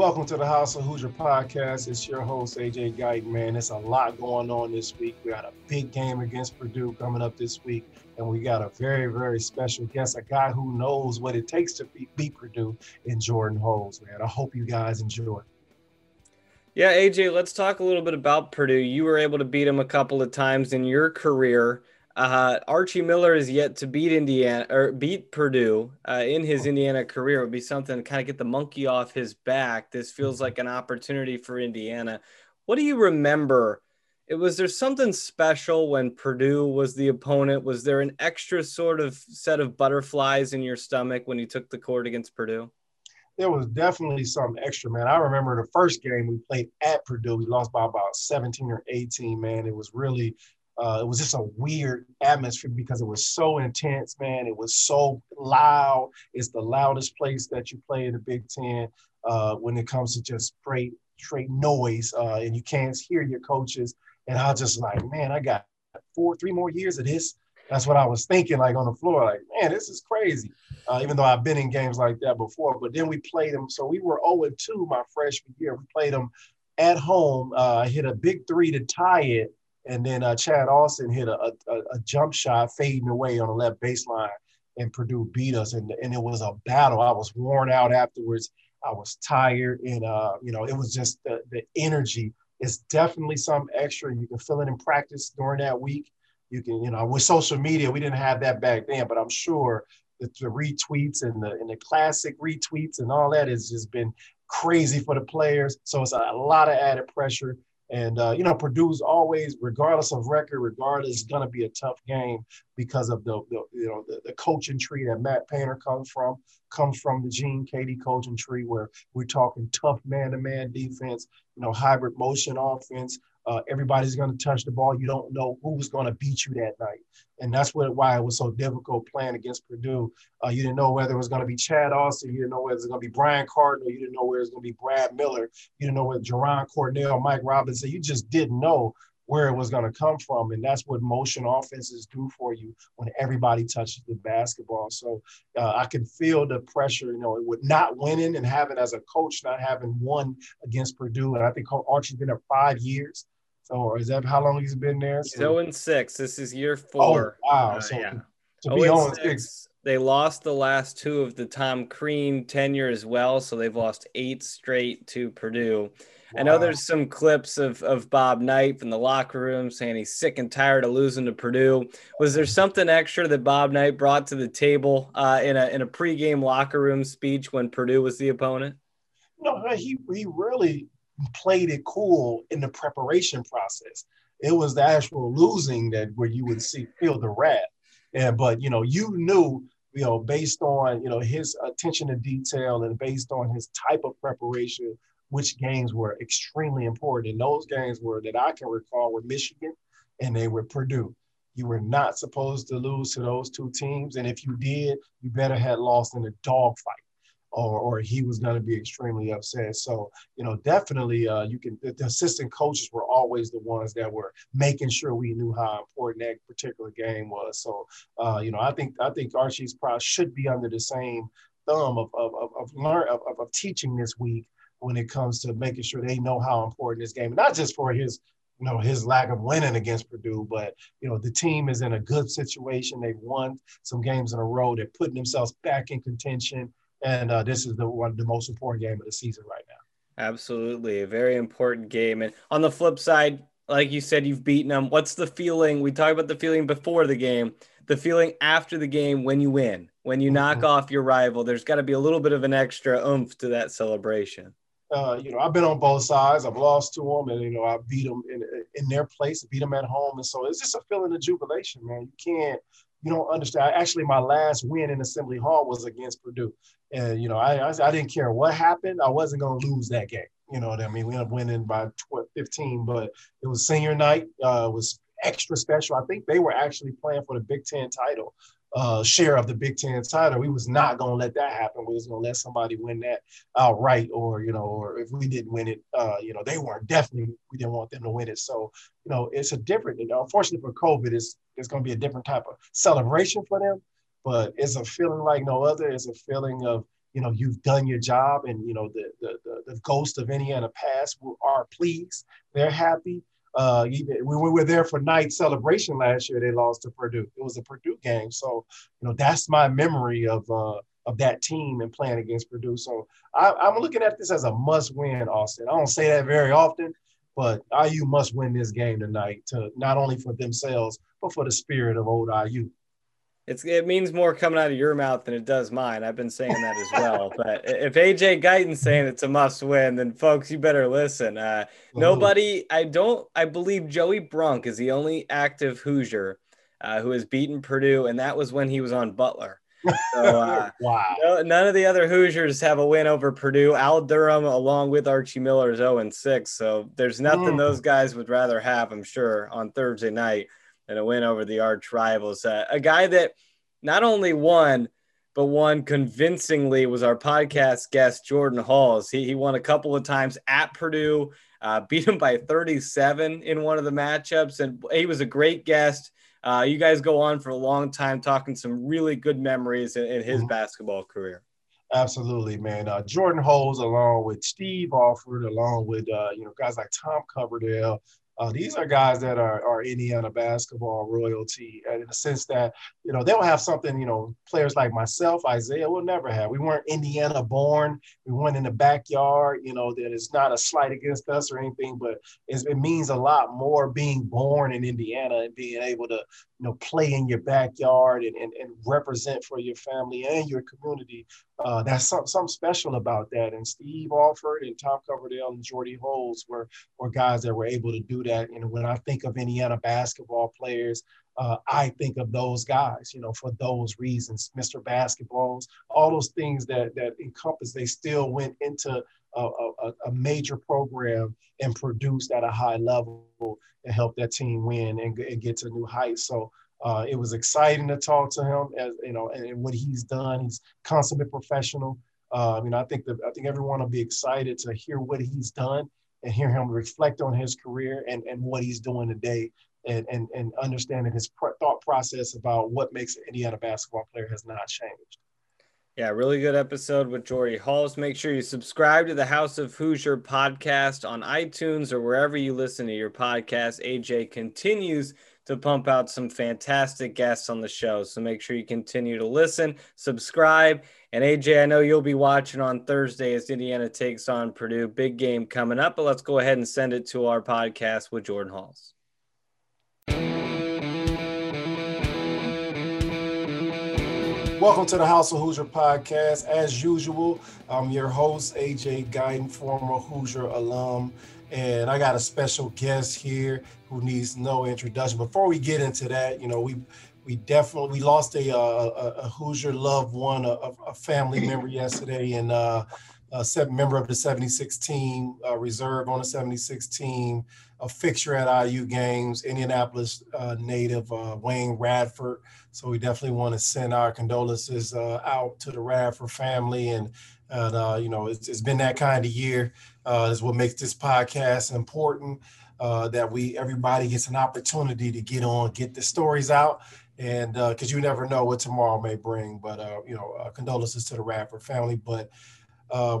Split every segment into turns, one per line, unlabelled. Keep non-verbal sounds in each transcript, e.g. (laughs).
Welcome to the House of Hoosier podcast. It's your host, AJ Guyton, man. There's a lot going on this week. We got a big game against Purdue coming up this week, and we got a very, very special guest, a guy who knows what it takes to beat, beat Purdue in Jordan Hulls, man. I hope you guys enjoy.
Yeah, AJ, let's talk a little bit about Purdue. You were able to beat them a couple of times in your career. Uh, Archie Miller is yet to beat Indiana or beat Purdue uh, in his Indiana career. It would be something to kind of get the monkey off his back. This feels like an opportunity for Indiana. What do you remember? It was there something special when Purdue was the opponent? Was there an extra sort of set of butterflies in your stomach when you took the court against Purdue?
There was definitely some extra, man. I remember the first game we played at Purdue. We lost by about 17 or 18, man. It was really uh, it was just a weird atmosphere because it was so intense, man. It was so loud. It's the loudest place that you play in the Big Ten uh, when it comes to just straight, straight noise, uh, and you can't hear your coaches. And I was just like, man, I got four, three more years of this. That's what I was thinking, like on the floor, like, man, this is crazy. Uh, even though I've been in games like that before, but then we played them. So we were 0 2 my freshman year. We played them at home. Uh, I hit a big three to tie it and then uh, Chad Austin hit a, a, a, jump shot fading away on the left baseline, and Purdue beat us. And, and it was a battle. I was worn out afterwards. I was tired, and uh, you know, it was just the, the energy. It's definitely some extra. You can feel it in practice during that week. You can, you know, with social media, we didn't have that back then, but I'm sure that the retweets and the and the classic retweets and all that has just been crazy for the players. So it's a, a lot of added pressure. And uh, you know, Purdue's always, regardless of record, regardless, is going to be a tough game because of the, the you know the, the, coaching tree that Matt Painter comes from, comes from the Gene Keady coaching tree, where we're talking tough man-to-man defense, you know, hybrid motion offense, uh, everybody's going to touch the ball. You don't know who's going to beat you that night, and that's what why it was so difficult playing against Purdue. Uh, you didn't know whether it was going to be Chad Austin. You didn't know whether it was going to be Brian Cardinal. You didn't know whether it was going to be Brad Miller. You didn't know whether Jaraan Cornell, Mike Robinson. You just didn't know where it was going to come from. And that's what motion offenses do for you when everybody touches the basketball. So uh, I can feel the pressure, you know, with not winning and having as a coach, not having won against Purdue. And I think Archie's been there five years. So, or is that how long he's been there?
So, 0 and 6. This is year four.
Oh, wow. Uh, so yeah. to be 0 and 6.
They lost the last two of the Tom Crean tenure as well. So they've lost eight straight to Purdue. Wow. I know there's some clips of, of Bob Knight from the locker room saying he's sick and tired of losing to Purdue. Was there something extra that Bob Knight brought to the table uh, in a in a pregame locker room speech when Purdue was the opponent?
No, he he really played it cool in the preparation process. It was the actual losing that where you would see feel the wrath. And but you know, you knew you know, based on you know his attention to detail and based on his type of preparation, which games were extremely important. And those games were that I can recall were Michigan and they were Purdue. You were not supposed to lose to those two teams. And if you did, you better had lost in a dogfight or, or he was going to be extremely upset. So, you know, definitely uh, you can, the, assistant coaches were always the ones that were making sure we knew how important that particular game was. So, uh, you know, I think, I think Archie's probably should be under the same thumb of, of, of, of learn, of, of teaching this week when it comes to making sure they know how important this game, not just for his, you know, his lack of winning against Purdue, but you know, the team is in a good situation. They've won some games in a row. They're putting themselves back in contention, and uh, this is the one the most important game of the season right now.
Absolutely, a very important game. And on the flip side, like you said, you've beaten them. What's the feeling? We talked about the feeling before the game. The feeling after the game when you win, when you knock mm-hmm. off your rival. There's got to be a little bit of an extra oomph to that celebration
uh, you know, I've been on both sides. I've lost to them, and you know, I beat them in in their place, beat them at home, and so it's just a feeling of jubilation, man. You can't, you don't understand. Actually, my last win in Assembly Hall was against Purdue, and you know, I I, I didn't care what happened. I wasn't to lose that game. You know what I mean? We ended up winning by 12, 15, but it was senior night. Uh, was extra special. I think they were actually playing for the Big Ten title uh, share of the Big Ten title. We was not going to let that happen. We was going to let somebody win that outright, or you know, or if we didn't win it, uh, you know, they weren't definitely. We didn't want them to win it. So you know, it's a different. You know, unfortunately for COVID, it's it's going to be a different type of celebration for them. But it's a feeling like no other. It's a feeling of you know you've done your job, and you know the the the, the ghost of Indiana past are pleased. They're happy. Uh, even we were there for Knight celebration last year, they lost to Purdue. It was a Purdue game, so you know that's my memory of uh, of that team and playing against Purdue. So I, I'm looking at this as a must-win, Austin. I don't say that very often, but IU must win this game tonight to not only for themselves but for the spirit of old IU.
It's, it means more coming out of your mouth than it does mine. I've been saying that as well. (laughs) but if AJ Guyton's saying it's a must win, then folks, you better listen. Uh, nobody, I don't, I believe Joey Brunk is the only active Hoosier uh, who has beaten Purdue, and that was when he was on Butler. So, (laughs) uh, wow. No, none of the other Hoosiers have a win over Purdue. Al Durham, along with Archie Miller, is 0 and 6. So there's nothing mm. those guys would rather have, I'm sure, on Thursday night than a win over the arch rivals. Uh, a guy that not only won, but won convincingly was our podcast guest, Jordan Hulls. He, he won a couple of times at Purdue, uh, (laughs) beat him by 37 in one of the matchups. And he was a great guest. Uh, you guys go on for a long time talking some really good memories in, in his mm-hmm. basketball career.
Absolutely, man. Uh, Jordan Hulls, along with Steve Alford, along with uh, you know guys like Tom Coverdale, uh, these are guys that are, are Indiana basketball royalty in the sense that, you know, they don't have something, you know, players like myself, Isaiah will never have. We weren't Indiana born. We weren't in the backyard, you know, that is not a slight against us or anything, but it means a lot more being born in Indiana and being able to, you know, play in your backyard and, and, and represent for your family and your community. Uh, that's some, something special about that. And Steve Alford and Tom Coverdale and Jordy Hulls were, were guys that were able to do that. And when I think of Indiana basketball players, uh, I think of those guys, you know, for those reasons, Mr. Basketballs, all those things that that encompass, they still went into a, a, a major program and produced at a high level and helped that team win and, and get to new heights. So uh, it was exciting to talk to him, as you know, and, and what he's done. He's consummate professional. Uh, I mean, I think I think everyone will be excited to hear what he's done and hear him reflect on his career and, and what he's doing today and, and, and understanding his pr- thought process about what makes an Indiana basketball player has not changed.
Yeah, really good episode with Jordy Hulls. Make sure you subscribe to the House of Hoosier podcast on iTunes or wherever you listen to your podcast. AJ continues to pump out some fantastic guests on the show. So make sure you continue to listen, subscribe. And AJ, I know you'll be watching on Thursday as Indiana takes on Purdue. Big game coming up, but let's go ahead and send it to our podcast with Jordan Hulls.
Welcome to the House of Hoosier podcast. As usual, I'm your host, AJ Guyton, former Hoosier alum. And I got a special guest here who needs no introduction. Before we get into that, you know, we we definitely we lost a, a, a Hoosier loved one, a, a family member yesterday, and uh, a member of the 76 team, uh, reserve on the 76 team, a fixture at IU games, Indianapolis uh, native uh, Wayne Radford. So we definitely want to send our condolences uh, out to the Radford family. And, and uh, you know, it's, it's been that kind of year. Uh, is what makes this podcast important. That we everybody gets an opportunity to get on, get the stories out, and because you never know what tomorrow may bring. But you know, condolences to the Radford family. But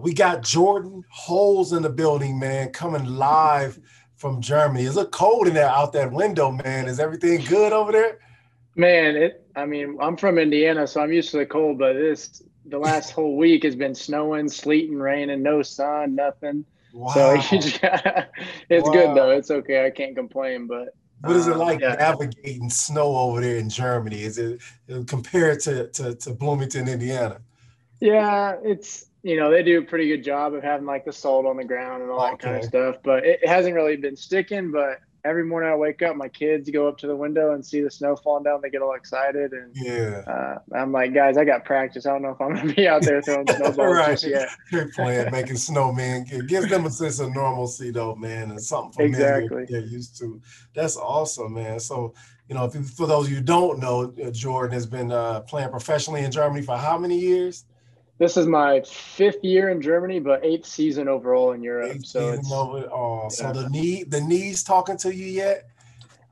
we got Jordan Hulls in the building, man, coming live from Germany. Is it cold in there out that window, man? Is everything good over there?
Man, it. I mean, I'm from Indiana, so I'm used to the cold, but this the last (laughs) whole week has been snowing, sleeting, raining, no sun, nothing. (laughs) Wow. So it's wow. good though. It's okay. I can't complain. But
what is it um, like yeah. navigating snow over there in Germany? Is it compared to, to, to Bloomington, Indiana?
Yeah, it's you know, they do a pretty good job of having like the salt on the ground and all that kind of stuff. But it hasn't really been sticking. But every morning I wake up, my kids go up to the window and see the snow falling down. They get all excited, and yeah, uh, I'm like, guys, I got practice. I don't know if I'm gonna be out there throwing (laughs) snowballs right. just yet. (laughs)
They're playing, making snowmen. It gives them a sense of normalcy, though, man, and something for
exactly
they're used to. That's awesome, man. So. You know, if for those you don't know, uh, Jordan has been uh, playing professionally in Germany for how many years?
This is my fifth year in Germany, but eighth season overall in Europe. Eighth so it's
over, oh, yeah. so the knee, the knees talking to you yet?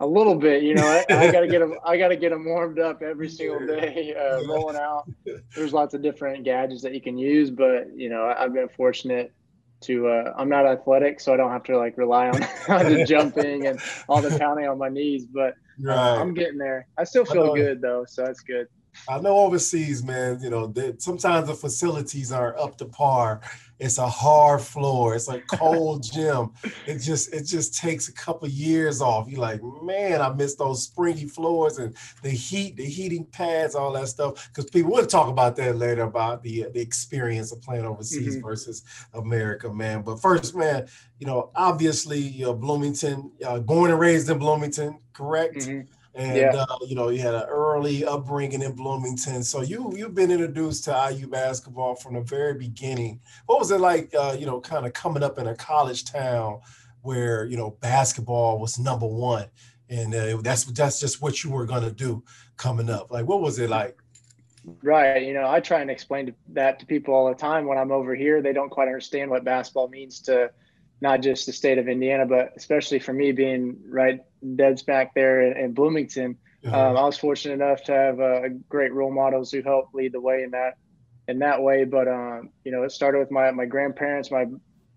A little bit, you know. I, I got to get them. I got to get them warmed up every single day, uh, (laughs) rolling out. There's lots of different gadgets that you can use, but you know, I've been fortunate to. Uh, I'm not athletic, so I don't have to like rely on, (laughs) on the jumping and all the (laughs) pounding on my knees. But uh, right. I'm getting there. I still feel good though, so that's good.
I know overseas, man. You know, that sometimes the facilities are up to par it's a hard floor. It's a cold (laughs) gym. It just it just takes a couple years off. You're like, man, I miss those springy floors and the heat, the heating pads, all that stuff. Because people will talk about that later about the the experience of playing overseas mm-hmm. versus America, man. But first, man, you know, obviously, uh, Bloomington, uh, born and raised in Bloomington, correct? Mm-hmm and yeah. uh, you know you had an early upbringing in Bloomington. So you you've been introduced to IU basketball from the very beginning. What was it like? Uh, you know, kind of coming up in a college town where you know basketball was number one, and uh, that's that's just what you were gonna do coming up. Like, what was it like?
Right. You know, I try and explain that to people all the time when I'm over here. They don't quite understand what basketball means to not just the state of Indiana, but especially for me being right dead smack there in, in Bloomington. Uh-huh. Um, I was fortunate enough to have uh, great role models who helped lead the way in that in that way. But um, you know, it started with my my grandparents. My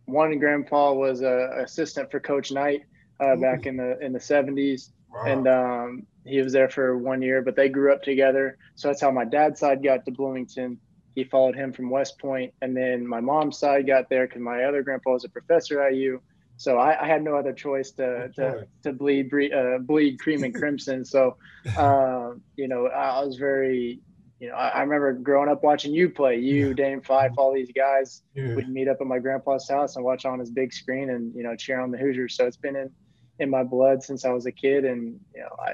one grandpa was a assistant for Coach Knight uh, back in the in the seventies, wow. and um, he was there for one year. But they grew up together, so that's how my dad's side got to Bloomington he followed him from West Point, and then my mom's side got there because my other grandpa was a professor at IU. So I, I had no other choice to to, to bleed uh, bleed cream and crimson. So, uh, (laughs) you know, I was very, you know, I, remember growing up watching you play, you, yeah. Dane Fife, all these guys. Yeah. We'd meet up at my grandpa's house and watch on his big screen and you know cheer on the Hoosiers. So it's been in in my blood since I was a kid, and you know, I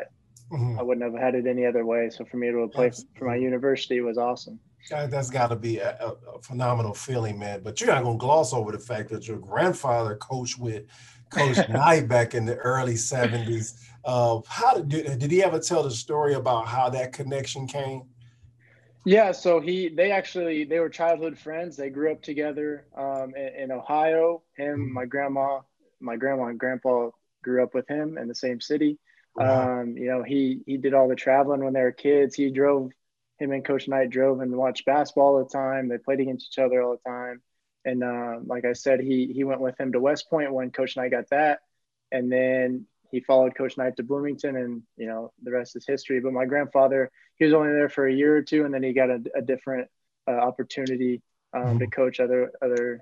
mm-hmm. I wouldn't have had it any other way. So for me to play for my university was awesome.
That's got to be a, a, phenomenal feeling, man. But you're not going to gloss over the fact that your grandfather coached with Coach (laughs) Knight back in the early 70s. Uh, how did, did he ever tell the story about how that connection came?
Yeah, so he they actually they were childhood friends. They grew up together um, in, in, Ohio. Him, mm-hmm. my grandma, my grandma and grandpa grew up with him in the same city. Wow. Um, you know, he he did all the traveling when they were kids. He drove him and Coach Knight drove and watched basketball all the time. They played against each other all the time. And uh, like I said, he he went with him to West Point when Coach Knight got that, and then he followed Coach Knight to Bloomington, and you know the rest is history. But my grandfather, he was only there for a year or two, and then he got a, a different uh, opportunity um, mm-hmm. to coach other other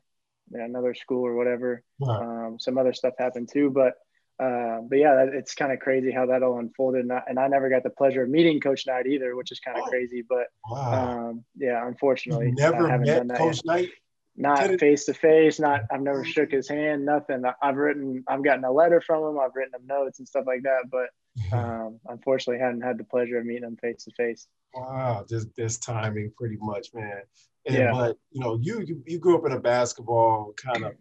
you know, another school or whatever. Wow. Um, some other stuff happened too, but uh, but yeah, it's kind of crazy how that all unfolded. And I, and I, never got the pleasure of meeting Coach Knight either, which is kind of oh, crazy. But wow. um, yeah, unfortunately,
you never met Coach yet. Knight.
Not face to face. Not I've never shook his hand. Nothing. I've written. I've gotten a letter from him. I've written him notes and stuff like that. But um, unfortunately, hadn't had the pleasure of meeting him face to face.
Wow, just this timing, pretty much, man. And, yeah. But you know, you, you you grew up in a basketball kind of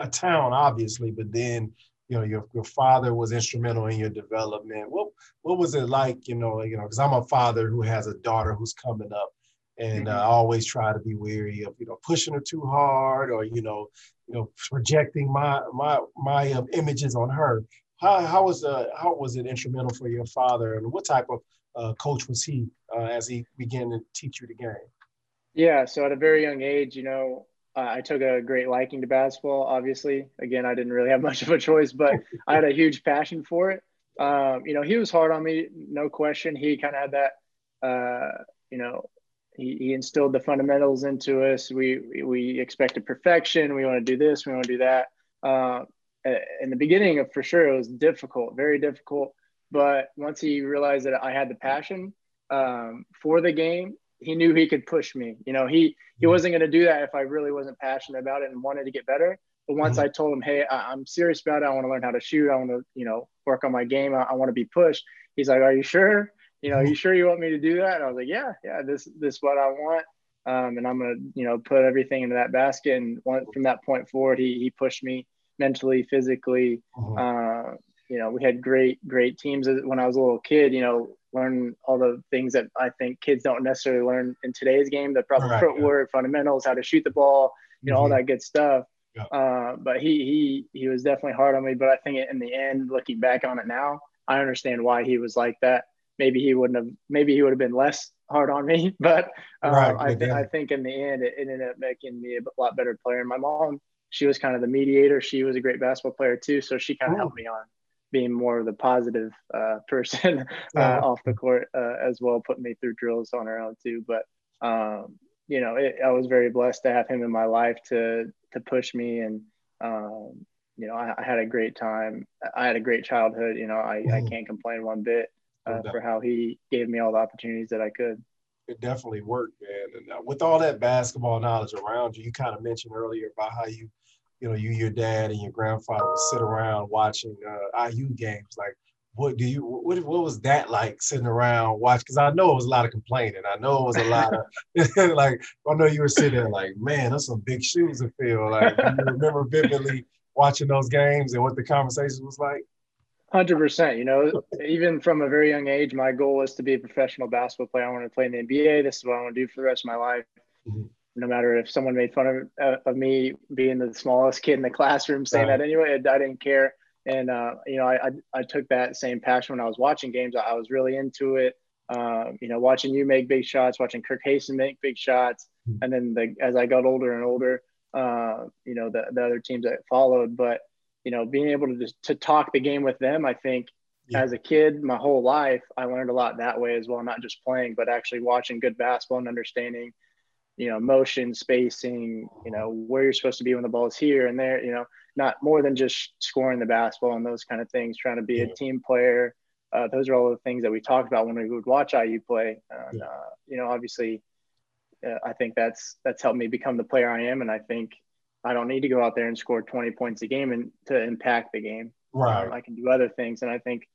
a town, obviously, but then you know your, your father was instrumental in your development. What what was it like you know you know because i'm a father who has a daughter who's coming up and uh, mm-hmm. i always try to be wary of you know pushing her too hard or you know you know projecting my my my um, images on her. How, how was uh, how was it instrumental for your father and what type of uh, coach was he uh, as he began to teach you the game?
Yeah so at a very young age you know I took a great liking to basketball. Obviously, again, I didn't really have (laughs) much of a choice, but I had a huge passion for it. Um, you know, he was hard on me, no question. He kind of had that, uh, you know, he, he, instilled the fundamentals into us. We we expected perfection. We want to do this. We want to do that. Uh, in the beginning, of, for sure, it was difficult, very difficult. But once he realized that I had the passion um, for the game he knew he could push me. You know, he he mm-hmm. wasn't going to do that if I really wasn't passionate about it and wanted to get better. But once mm-hmm. I told him, hey, I, am serious about it. I want to learn how to shoot. I want to, you know, work on my game. I, I want to be pushed. He's like, are you sure? You know, are you mm-hmm. sure you want me to do that? And I was like, yeah, yeah, this this is what I want. Um, and I'm gonna, you know, put everything into that basket. And one, from that point forward, he he pushed me mentally, physically. Uh, you know, we had great great teams when I was a little kid. You know, learn all the things that I think kids don't necessarily learn in today's game, the proper right, footwork, yeah. fundamentals, how to shoot the ball, you know, mm-hmm. all that good stuff. Yeah. Uh, but he he he was definitely hard on me. But I think in the end, looking back on it now, I understand why he was like that. Maybe he wouldn't have. Maybe he would have been less hard on me. (laughs) But um, right, I, th- I think in the end, it, it ended up making me a lot better player. And my mom, she was kind of the mediator. She was a great basketball player too, so she kind of helped me on being more of the positive uh, (laughs) person uh, off the court uh, as well, putting me through drills on her own too. But um, you know, it, I was very blessed to have him in my life to to push me, and um, you know, I, I, had a great time. I had a great childhood. You know, I, mm-hmm. I can't complain one bit uh, for how he gave me all the opportunities that I could.
It definitely worked, man. And uh, with all that basketball knowledge around you, you kind of mentioned earlier about how you you know, you, your dad, and your grandfather would sit around watching uh, IU games. Like, what do you? What, what was that like sitting around watching? Because I know it was a lot of complaining. I know it was a lot of (laughs) like. I know you were sitting there like, man, that's some big shoes to fill. Like, you remember vividly watching those games and what the conversation was like?
Hundred percent. You know, even from a very young age, my goal was to be a professional basketball player. I want to play in the NBA. This is what I want to do for the rest of my life. Mm-hmm no matter if someone made fun of, uh, of me being the smallest kid in the classroom saying right. that anyway, I, didn't care. And, uh, you know, I, I, I, took that same passion when I was watching games. I, I was really into it. Um, you know, watching you make big shots, watching Kirk Haston make big shots. Mm-hmm. And then the, as I got older and older, uh, you know, the, the other teams that followed, but, you know, being able to just to talk the game with them, I think yeah. as a kid, my whole life, I learned a lot that way as well, not just playing, but actually watching good basketball and understanding – you know, motion, spacing, you know, where you're supposed to be when the ball is here and there, you know, not more than just scoring the basketball and those kind of things, trying to be a team player. Uh, those are all the things that we talked about when we would watch IU play. And, uh, you know, obviously, uh, I think that's that's helped me become the player I am, and I think I don't need to go out there and score 20 points a game and to impact the game.
Right.
I can do other things, and I think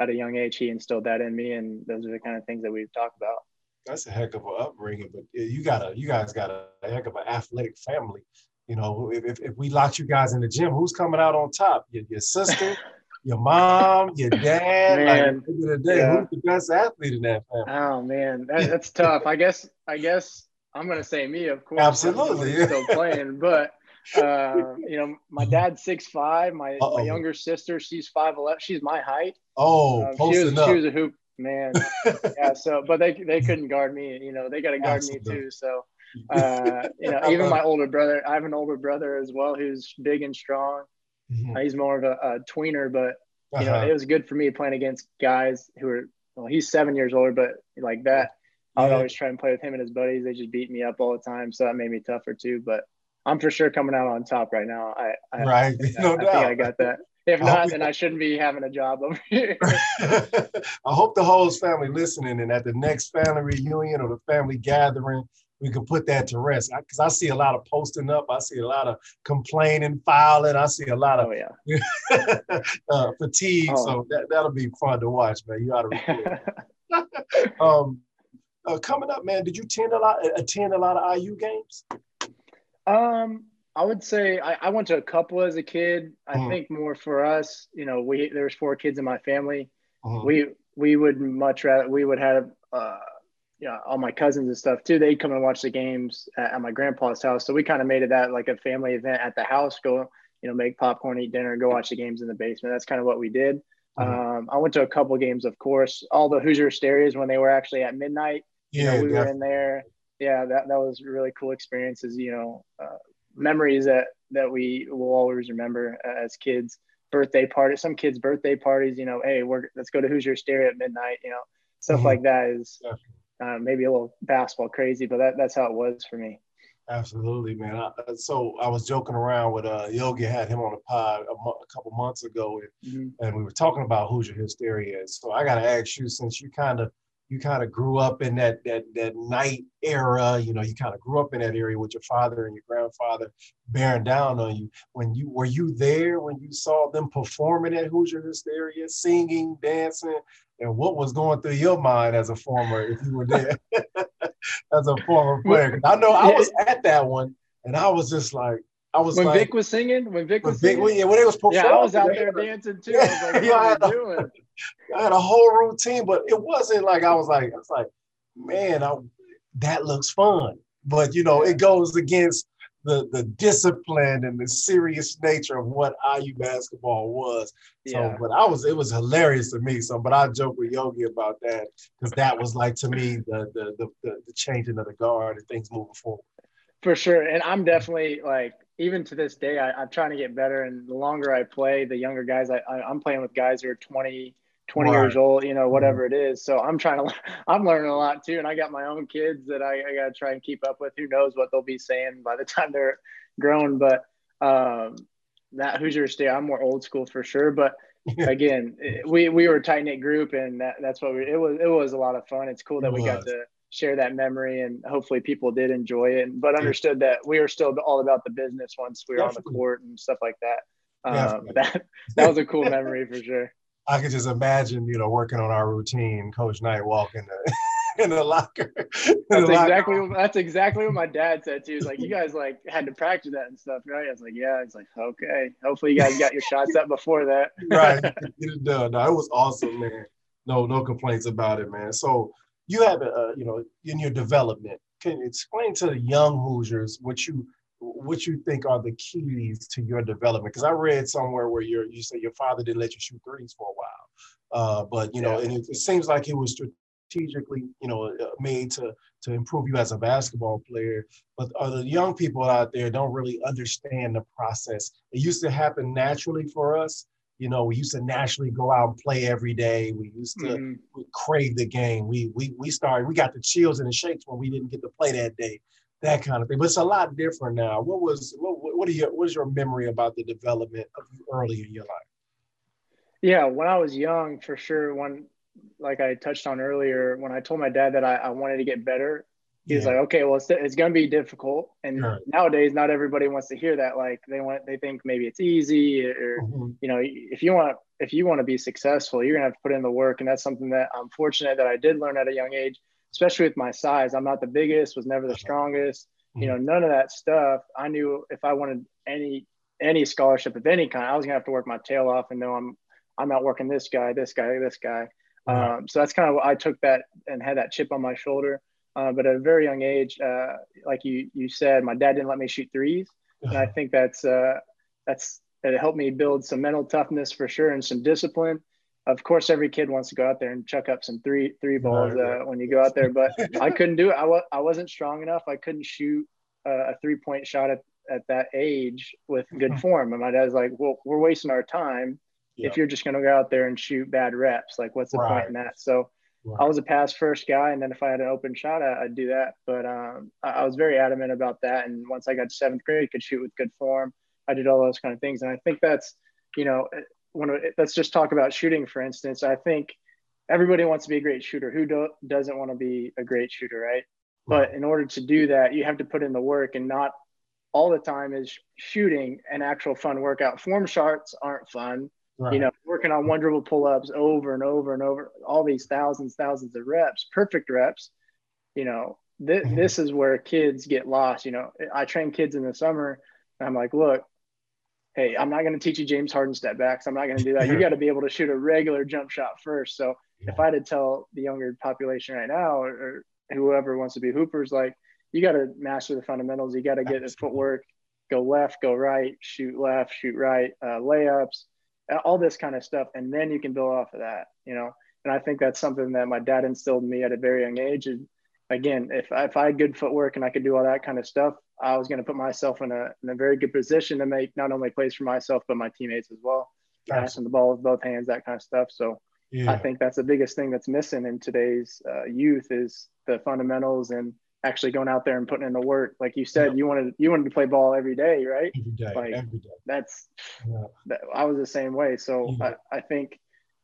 at a young age he instilled that in me, and those are the kind of things that we've talked about
that's a heck of an upbringing. But you got a you guys got a, heck of an athletic family. You know, if, if we locked you guys in the gym, who's coming out on top? Your, your sister, (laughs) your mom, your dad. Man, like, the day, yeah. who's the best athlete in that family?
Oh man, that, that's tough. I guess I guess I'm gonna say me, of course.
Absolutely,
still playing, but uh, (laughs) you know, my dad's six five. My my younger sister, she's five eleven. She's my height.
Oh,
um, she was she was a hoop man. (laughs) yeah. So, but they they couldn't guard me. You know, they got to guard Absolutely. me too. So, (laughs) uh, you know, even my older brother, I have an older brother as well who's big and strong. Mm-hmm. Uh, he's more of a, a tweener, but you uh-huh. know, it was good for me playing against guys who are. Well, he's seven years older, but like that, I would always try and play with him and his buddies. They just beat me up all the time, so that made me tougher too. But I'm for sure coming out on top right now. I, I
right,
I, (laughs)
no
I,
doubt.
I I got that. If not, then I shouldn't be having a job over (laughs) here. (laughs)
I hope the whole family listening, and at the next family reunion or the family gathering, we can put that to rest. Because I, I, see a lot of posting up, I see a lot of complaining, filing, I see a lot of oh, yeah. (laughs) uh, fatigue. Oh. So that that'll be fun to watch, man. You ought to record. um, uh, coming up, man. Did you attend a lot? Attend a lot of IU games?
Um, I would say I, I, went to a couple as a kid. I mm. think more for us, you know, we there's four kids in my family. Mm. We we would much rather we would have uh you know, all my cousins and stuff too. They'd come and watch the games at, at my grandpa's house. So we kind of made it that like a family event at the house. Go, you know, make popcorn, eat dinner, go watch the games in the basement. That's kind of what we did. Mm. Um, I went to a couple games, of course. All the Hoosier Hysterias when they were actually at midnight. Yeah, you know, we were in there. Yeah, that that was really cool experiences. You know, uh, memories that that we will always remember as kids. Birthday party, some kids' birthday parties. You know, hey, we're let's go to Hoosier Hysteria at midnight. You know, stuff mm-hmm. like that is uh, maybe a little basketball crazy, but that, that's how it was for me.
Absolutely, man. I, so I was joking around with uh, Yogi. Had him on the pod a, mo- a couple months ago, and, mm-hmm. and we were talking about Hoosier Hysteria. So I got to ask you, since you kind of you kind of grew up in that that that Knight era you know you kind of grew up in that area with your father and your grandfather bearing down on you. When you were you there when you saw them performing at hoosier hysteria singing dancing? And what was going through your mind as a former if you were there (laughs) as a former player? I know i was at that one and i was just like I was
when
like,
Vic was singing. When Vic was
Vic,
singing,
yeah, when they was performing,
yeah, I was out there dancing too. I was like, (laughs) what yeah, are you doing?
I had a whole routine, but it wasn't like I was like, I was like, man, I, that looks fun. But you know, it goes against the the discipline and the serious nature of what IU basketball was. So, yeah. but I was it was hilarious to me. So, but I joke with Yogi about that because that was like to me the, the the the the changing of the guard and things moving forward.
For sure, and I'm definitely like even to this day, I, am trying to get better. And the longer I play, the younger guys, I, I am playing with guys who are 20 20 right. years old, you know, mm-hmm. whatever it is. So I'm trying to, (laughs) I'm learning a lot too. And I got my own kids that I, I got to try and keep up with. Who knows what they'll be saying by the (laughs) time they're grown. But um, that Hoosier State, I'm more old school for sure. But (laughs) again, we, we were a tight knit group and that, that's what we, it was, it was a lot of fun. It's cool that we got to share that memory and hopefully people did enjoy it, but understood that we were still all about the business once we were Definitely. on the court and stuff like that. Um, that, that was a cool memory for sure.
I could just imagine, you know, working on our routine, Coach Knight walking in, (laughs) in the locker.
In that's the exactly locker. What, that's exactly what my dad said too. He's like, you guys like had to practice that and stuff, right? I was like, yeah. He's like, okay. Hopefully you guys got your shots up before that. (laughs)
right. Get it done. No, it was awesome, man. No, no complaints about it, man. So you have, a, you know, in your development, can you explain to the young Hoosiers what you what you think are the keys to your development? Because I read somewhere where you you say your father didn't let you shoot threes for a while, uh, but you know, and it, it, seems like it was strategically, you know, uh, made to to improve you as a basketball player. But the young people out there don't really understand the process. It used to happen naturally for us. You know, we used to naturally go out and play every day. We used to mm-hmm. crave the game. We we we started. We got the chills and the shakes when we didn't get to play that day that kind of thing. But it's a lot different now. What was what what are your what is your memory about the development of early in your life?
Yeah, when I was young, for sure. When like I touched on earlier, when I told my dad that I, I wanted to get better, he's yeah. like, "Okay, well, it's, it's going to be difficult." And sure. nowadays, not everybody wants to hear that. Like they want, they think maybe it's easy, or mm-hmm. you know, if you want, if you want to be successful, you're gonna have to put in the work, and that's something that I'm fortunate that I did learn at a young age especially with my size. I'm not the biggest, was never the strongest. You know, none of that stuff. I knew if I wanted any any scholarship of any kind, I was gonna have to work my tail off and know I'm I'm not working this guy, this guy, this guy. Um, so that's kind of what I took that and had that chip on my shoulder. Uh, but at a very young age, uh, like you you said, my dad didn't let me shoot threes, and I (laughs) think that's uh, that's it helped me build some mental toughness for sure and some discipline of course every kid wants to go out there and chuck up some three three balls uh, when you go out there but (laughs) i couldn't do it. I w- I wasn't strong enough. I couldn't shoot a three point shot at, at that age with good (laughs) form. And my dad's like well we're wasting our time if you're just going to go out there and shoot bad reps. Like what's the right. point in that? So right. i was a pass first guy and then if i had an open shot I, would do that. But um, I, I was very adamant about that. And once i got to seventh grade I could shoot with good form. I did all those kind of things. And i think that's you know when let's just talk about shooting for instance i think everybody wants to be a great shooter who do, doesn't want to be a great shooter right? but in order to do that you have to put in the work and not all the time is shooting an actual fun workout form shots aren't fun right. you know working on one dribble pull-ups over and over and over all these thousands thousands of reps perfect reps you know th- mm-hmm. this is where kids get lost you know i train kids in the summer i'm like look hey, I'm not going to teach you James Harden step backs. I'm not going to do that. You (laughs) got to be able to shoot a regular jump shot first. So yeah. if I had to tell the younger population right now, or, or whoever wants to be hoopers, like you got to master the fundamentals. You got to get the footwork, go left, go right, shoot left, shoot right, uh, layups, all this kind of stuff, and then you can build off of that. You know, and I think that's something that my dad instilled in me at a very young age. And again, if if I had good footwork and I could do all that kind of stuff, I was going to put myself in a, in a very good position to make not only plays for myself, but my teammates as well. Passing the ball with both hands, that kind of stuff. So yeah. I think that's the biggest thing that's missing in today's uh, youth is the fundamentals and actually going out there and putting in the work. Like you said, yeah. you wanted you wanted to play ball every day, right?
Every day,
like,
every day.
That's yeah. that, I was the same way. So I, I think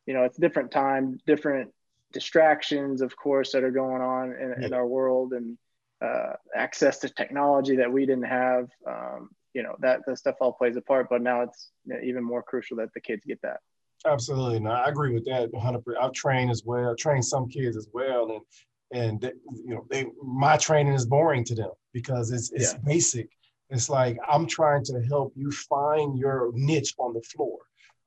you know it's different time, different distractions, of course, that are going on in, in our world, and uh, access to technology that we didn't have. Um, you know that the stuff all plays a part, but now it's even more crucial that the kids get that.
Absolutely, no, I agree with that 100. I've trained as well, I've trained some kids as well, and and they, you know they my training is boring to them because it's it's yeah. basic. It's like I'm trying to help you find your niche on the floor.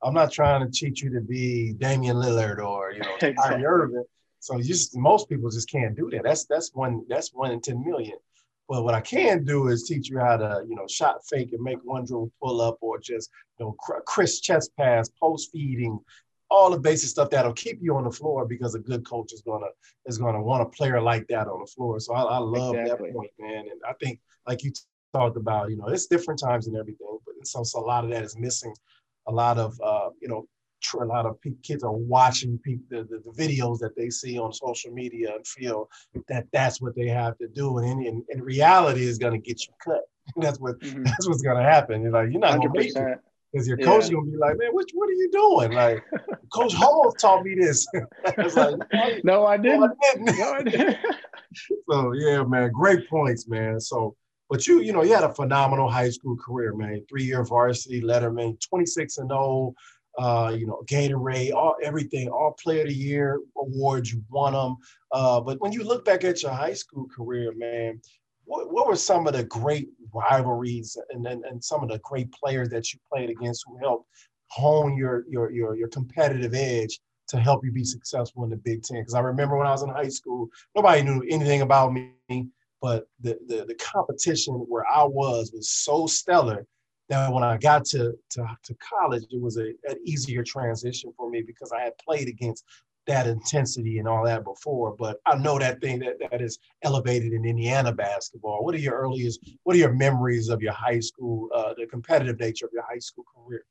I'm not trying to teach you to be Damian Lillard or you know (laughs) exactly. Irving. So just most people just can't do that. That's that's one that's one in ten million. But what I can do is teach you how to, you know, shot fake and make one dribble pull up or just, you know, crisp chest pass, post feeding, all the basic stuff that'll keep you on the floor because a good coach is gonna is gonna want a player like that on the floor. So I, I love exactly. that point, man. And I think like you talked about, you know, it's different times and everything, but so, so a lot of that is missing. A lot of uh, you know, a lot of kids are watching people, the, the, the, videos that they see on social media and feel that that's what they have to do, and in, in reality is going to get you cut. (laughs) that's what mm-hmm. that's what's going to happen. You're like you're not going to make it because your coach yeah. gonna be like, man, what, what are you doing? Like, (laughs) Coach Hall taught me this. (laughs)
like, no, I didn't. No, I didn't.
No, I didn't. so yeah, man, great points, man. So, but you, you know, you had a phenomenal high school career, man. Three-year varsity letterman, 26 and 0. Uh, you know, Gatorade, all everything, all Player of the Year awards, you won them. Uh, but when you look back at your high school career, man, what, what were some of the great rivalries and, and, and some of the great players that you played against who helped hone your, your, your, your competitive edge to help you be successful in the Big Ten? Because I remember when I was in high school, nobody knew anything about me, but the, the, the competition where I was was so stellar that when I got to, to, to college, it was a, an easier transition for me because I had played against that intensity and all that before, but I know that thing that, that is elevated in Indiana basketball. What are your earliest, what are your memories of your high school, uh, the competitive nature of your high school career?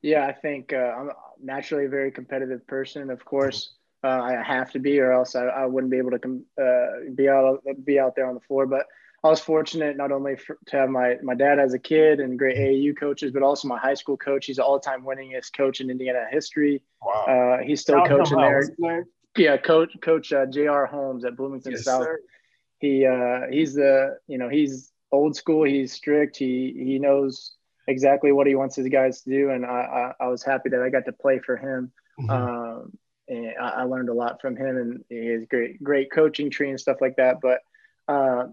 Yeah, I think uh, I'm naturally a very competitive person. Of course, uh, I have to be, or else I, I wouldn't be able to com- uh, be out be out there on the floor. But I was fortunate not only for, to have my my dad as a kid and great AAU coaches, but also my high school coach. He's all-time winningest coach in Indiana history. Wow. Uh, he's still coaching there. Yeah, coach coach uh, J.R. Holmes at Bloomington yes, South. Sir. He uh, he's the you know he's old school. He's strict. He he knows exactly what he wants his guys to do, and I I, I was happy that I got to play for him. Mm-hmm. Um, and I, I, learned a lot from him, and he has great great coaching tree and stuff like that. But uh,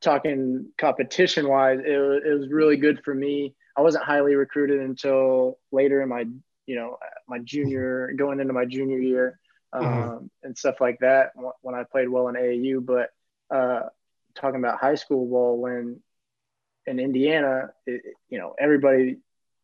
talking competition wise, it, it was really good for me. I wasn't highly recruited until later in my, you know, my junior, going into my junior year mm-hmm. um, mm-hmm. and stuff like that when I played well in AAU. But uh, talking about high school ball, when in Indiana, it, you know, everybody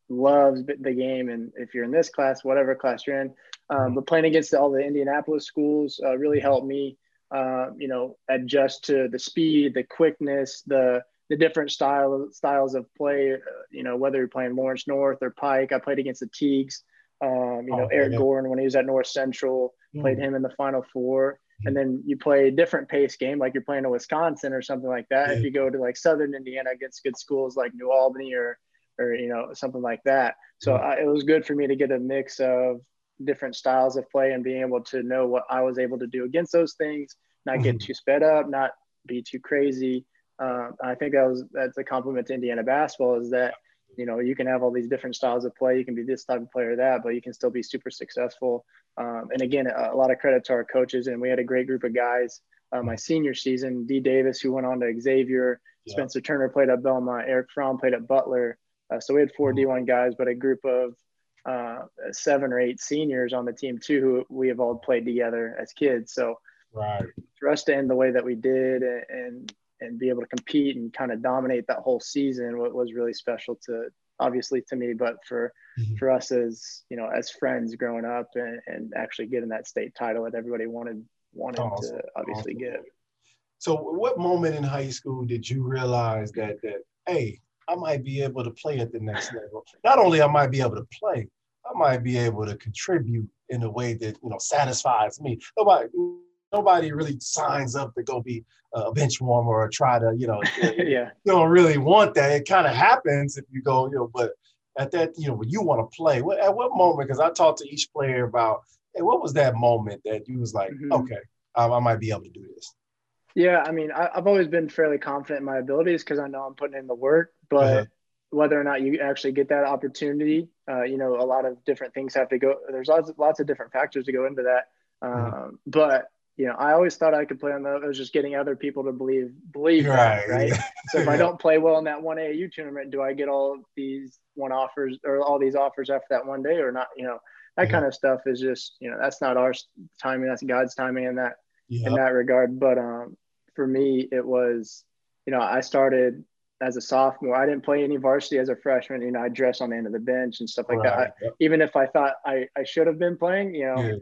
loves the game. And if you're in this class, whatever class you're in, um, mm-hmm. but playing against all the Indianapolis schools uh, really helped me uh, you know, adjust to the speed, the quickness, the the different style styles of play. Uh, you know, whether you're playing Lawrence North or Pike. I played against the Teagues. Um, you know, oh, Eric yeah. Gordon when he was at North Central, mm. played him in the Final Four. Mm. And then you play a different pace game, like you're playing a Wisconsin or something like that. Yeah. If you go to like Southern Indiana against good schools like New Albany or, or you know, something like that. So mm. it was good for me to get a mix of different styles of play and being able to know what I was able to do against those things, not get mm-hmm. too sped up, not be too crazy. Uh, I think that was that's a compliment to Indiana basketball is that you know you can have all these different styles of play. You can be this type of player, that, but you can still be super successful. Um, and again, a, a, lot of credit to our coaches, and we had a great group of guys. Uh, my senior season, Dee Davis, who went on to Xavier, yeah. Spencer Turner played at Belmont, Erik Fromm played at Butler. Uh, so we had 4 mm-hmm. D1 guys, but a group of uh, seven or eight seniors on the team too who we have all played together as kids. So
right.
for us to end the way that we did and and be able to compete and kind of dominate that whole season what was really special to obviously to me, but for mm-hmm. for us as you know as friends growing up and, and actually getting that state title that everybody wanted wanted awesome. to obviously awesome. get.
So, what moment in high school did you realize that that hey, I might be able to play at the next level. Not only I might be able to play, I might be able to contribute in a way that you know satisfies me. Nobody nobody really signs up to go be a bench warmer or try to you know (laughs)
yeah
you don't really want that. It kind of happens if you go you know, but at that you know when you want to play, what, at what moment? Because I talked to each player about hey, what was that moment that you was like, mm-hmm. okay, I, I might be able to do this.
Yeah, I mean, I, have always been fairly confident in my abilities because I know I'm putting in the work. But uh-huh. whether or not you actually get that opportunity, uh, you know, a lot of different things have to go. There's lots, lots of different factors to go into that. Uh-huh. Um, but you know, I always thought I could play on the. It was just getting other people to believe believe right. That, right? so if I (laughs) don't play well in that one AAU tournament, do I get all these one offers or all these offers after that one day or not? You know, that kind of stuff is just you know that's not our timing. That's God's timing in that in that regard. But um, for me, it was you know, I started as a sophomore. I didn't play any varsity as a freshman. You know, I dress on the end of the bench and stuff like right. that. I. Even if I thought I, I should have been playing, you know, yeah.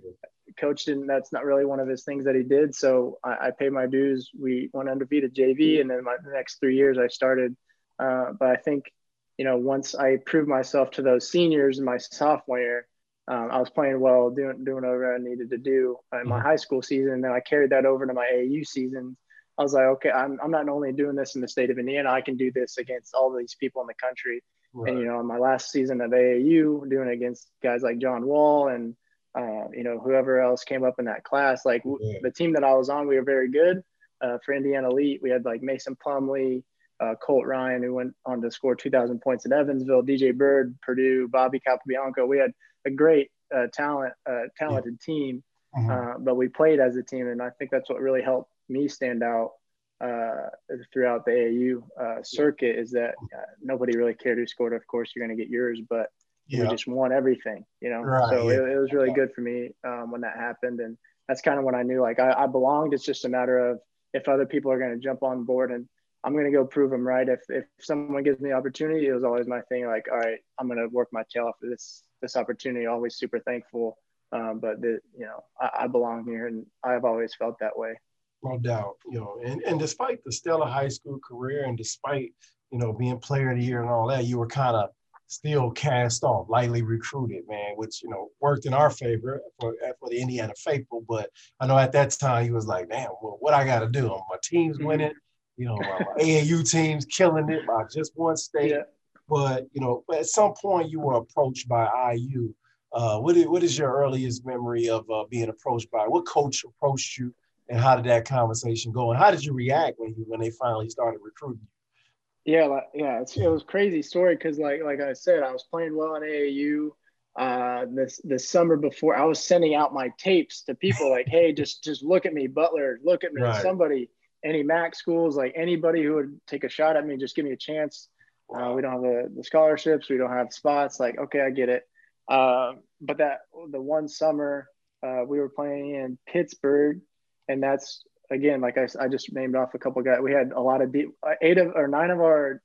coach didn't, that's not really one of his things that he did. So I, I paid my dues. We went undefeated JV. And then my the next three years I started. Uh, but I think, you know, once I proved myself to those seniors in my sophomore year, um, I was playing well, doing doing whatever I needed to do in my mm-hmm. high school season. And then I carried that over to my AAU season I was like, okay, I'm, I'm not only doing this in the state of Indiana, I can do this against all these people in the country. Right. And, you know, in my last season of AAU, doing it against guys like John Wall and, uh, you know, whoever else came up in that class, like yeah. the team that I was on, we were very good. Uh, for Indiana Elite, we had like Mason Plumlee, uh, Colt Ryan, who went on to score 2,000 points at Evansville, DJ Byrd, Purdue, Bobby Capobianco. We had a great uh, talent, uh, talented yeah. team, uh-huh. uh, but we played as a team, and I think that's what really helped me stand out uh, throughout the AAU uh, circuit is that uh, nobody really cared who scored. Of course, you're going to get yours, but yeah. we just won everything, you know. Right, so yeah. it, it, was really good for me um, when that happened, and that's kind of when I knew like I, I belonged. It's just a matter of if other people are going to jump on board and I'm going to go prove them right. If, if someone gives me the opportunity, it was always my thing. Like, all right, I'm going to work my tail off for this, this opportunity. Always super thankful. Um, but the, you know, I, I belong here and I've always felt that way
no doubt. You know, and, and despite the stellar high school career and despite, you know, being player of the year and all that, you were kind of still cast off, lightly recruited, man, which, you know, worked in our favor for, for the Indiana faithful. But I know at that time he was like, damn, well, what I got to do? My team's mm-hmm. winning, you know, my, my AAU team's killing it by just one state. Yeah. But, you know, at some point you were approached by IU. Uh, what, is, what is your earliest memory of uh, being approached by? What coach approached you and how did that conversation go? And how did you react when you when they finally started recruiting
you? Yeah, like, yeah, it was crazy story because like like I said, I was playing well in AAU. Uh, this this summer before, I was sending out my tapes to people like, "Hey, (laughs) just just look at me, Butler, look at me, right. somebody." Any MAC schools, like anybody who would take a shot at me, just give me a chance. Uh, we don't have the, the scholarships, we don't have spots. Like, okay, I get it. Uh, but that the one summer uh, we were playing in Pittsburgh and that's again, like I, I just named off a couple guys. We had a lot of D, eight of or nine of our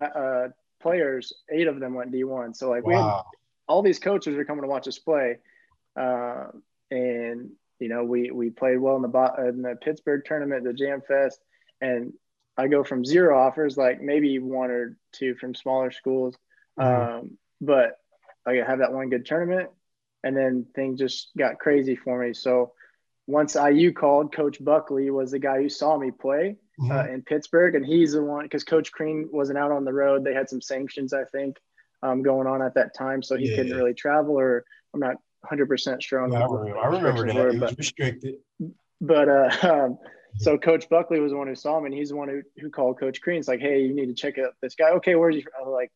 uh, players, eight of them went D1. So like wow. we had all these coaches are coming to watch us play, uh, and you know we we played well in the in the Pittsburgh tournament, the Jam Fest, and I go from zero offers, like maybe one or two from smaller schools, mm-hmm. um, but I have that one good tournament, and then things just got crazy for me. So once IU called, Coach Buckley was the guy who saw me play uh, mm-hmm. uh, in Pittsburgh, and he's the one because Coach Crean wasn't out on the road. They had some sanctions, I think, um, going on at that time, so he yeah. couldn't really travel. Or I'm not 100 percent sure on.
Yeah, I remember, I remember that. Were, but, restricted.
But uh, (laughs) um, so Coach Buckley was the one who saw me, and he's the one who, who called Coach Crean. It's like, hey, you need to check out this guy. Okay, where's he? From? like,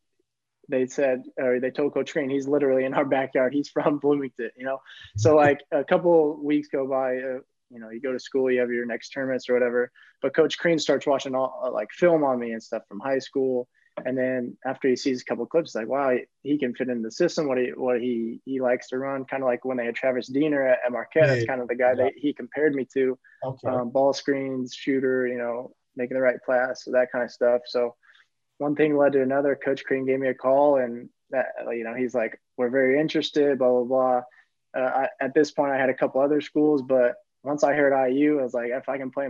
they said or they told coach Crean he's literally in our backyard. He's from (laughs) bloomington you know? So like a couple weeks go by uh, you know you go to school you have your next tournaments or whatever but coach Crean starts watching all uh, like film on me and stuff from high school. And then after he sees a couple clips like wow he, he, can fit in the system what he what he he likes to run kind of like when they had travis diener at, at marquette. That's kind of the guy yeah. that he compared me to. Okay. um, ball screens shooter you know making the right pass so that kind of stuff. So one thing led to another. Coach Crean gave me a call, and that you know he's like, "We're very interested." Blah blah blah. Uh, I, at this point, I had a couple other schools, but once I heard IU, I was like, if I can play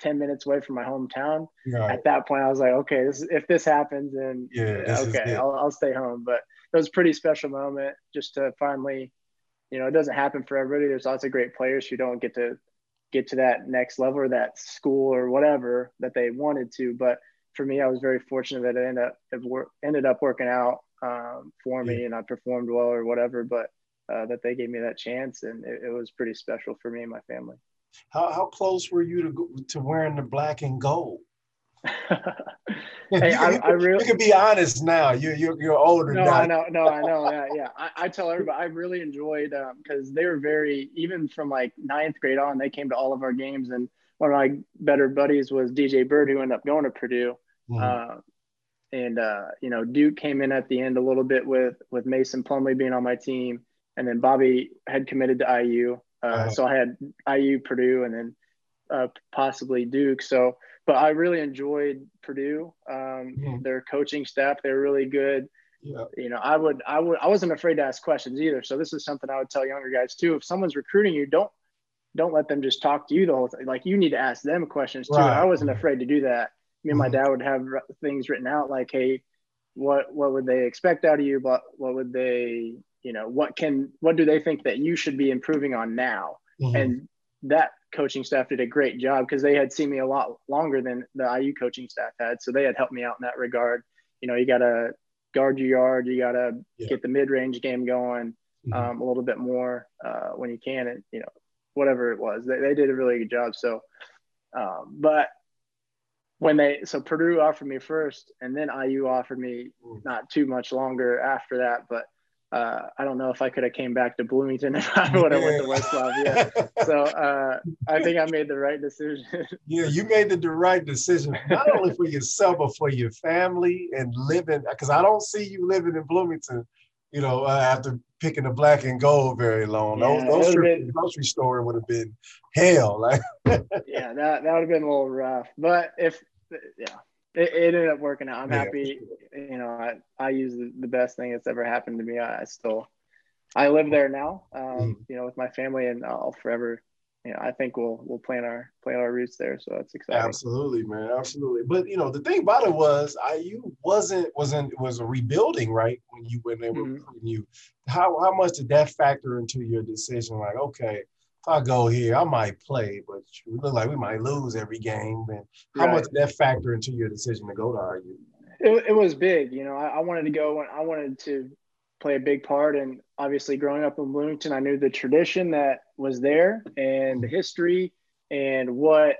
10 minutes away from my hometown, right. at that point, I was like, okay, this is, if this happens, then yeah, okay, I'll, I'll stay home. But it was a pretty special moment just to finally, you know, it doesn't happen for everybody. There's lots of great players who don't get to get to that next level or that school or whatever that they wanted to. But for me, I was very fortunate that it ended up it ended up working out um, for me, yeah. and I performed well or whatever. But uh, that they gave me that chance, and it, it, was pretty special for me and my family.
How how close were you to to wearing the black and gold? (laughs)
hey, you, I,
you,
I really,
you can be honest now. You you're, you're older.
No,
now.
I know, no, I know. Yeah, yeah. I, I tell everybody I really enjoyed because um, they were very even from like ninth grade on. They came to all of our games, and one of my better buddies was DJ Byrd, who ended up going to Purdue. Mm-hmm. Uh, and uh, you know, Duke came in at the end a little bit with with Mason Plumlee being on my team, and then Bobby had committed to IU. Uh, uh-huh. So I had IU, Purdue, and then uh, possibly Duke. So but I really enjoyed Purdue. Um, mm-hmm. Their coaching staff, they're really good. Yeah. You know, I would, I would, I wasn't afraid to ask questions either. So this is something I would tell younger guys too. If someone's recruiting you, don't, don't let them just talk to you the whole time. Like you need to ask them questions too. Right. I wasn't afraid to do that. Me and my mm-hmm. dad would have things written out like, Hey, what, what would they expect out of you? But what would they, you know, what can, what do they think that you should be improving on now? Mm-hmm. And that coaching staff did a great job because they had seen me a lot longer than the IU coaching staff had. So they had helped me out in that regard. You know, you got to guard your yard, you got to yeah. get the mid range game going mm-hmm. um, a little bit more uh, when you can. And, you know, whatever it was, they, they did a really good job. So, um, but when they, so Purdue offered me first and then IU offered me mm. not too much longer after that. But uh, I don't know if I could have came back to Bloomington (laughs) if I would have went to West Lafayette. (laughs) so uh, I think I made the right decision. (laughs)
yeah, you made the right decision, not only for yourself but for your family and living. Because I don't see you living in Bloomington, you know, uh, after picking the black and gold very long. Yeah, those those trips been, grocery store would have been hell. Like, (laughs)
yeah, that that would have been a little rough. But if yeah, it, it ended up working out. I'm yeah. happy. You know, I, I use the, the best thing that's ever happened to me. I, I still, I live there now, um, mm. you know, with my family and I'll forever, you know, I think we'll, we'll plant our, plant our roots there. So that's exciting.
Absolutely, man. Absolutely. But you know, the thing about it was IU wasn't, wasn't, was a rebuilding, right? When you, when they were mm-hmm. recruiting you, how, how much did that factor into your decision? Like, okay, if I go here, I might play, but we look like we might lose every game. And how right. much did that factor into your decision to go to IU?
It, it was big. You know, I, I wanted to go and I wanted to play a big part. And obviously, growing up in Bloomington, I knew the tradition that was there and the history and what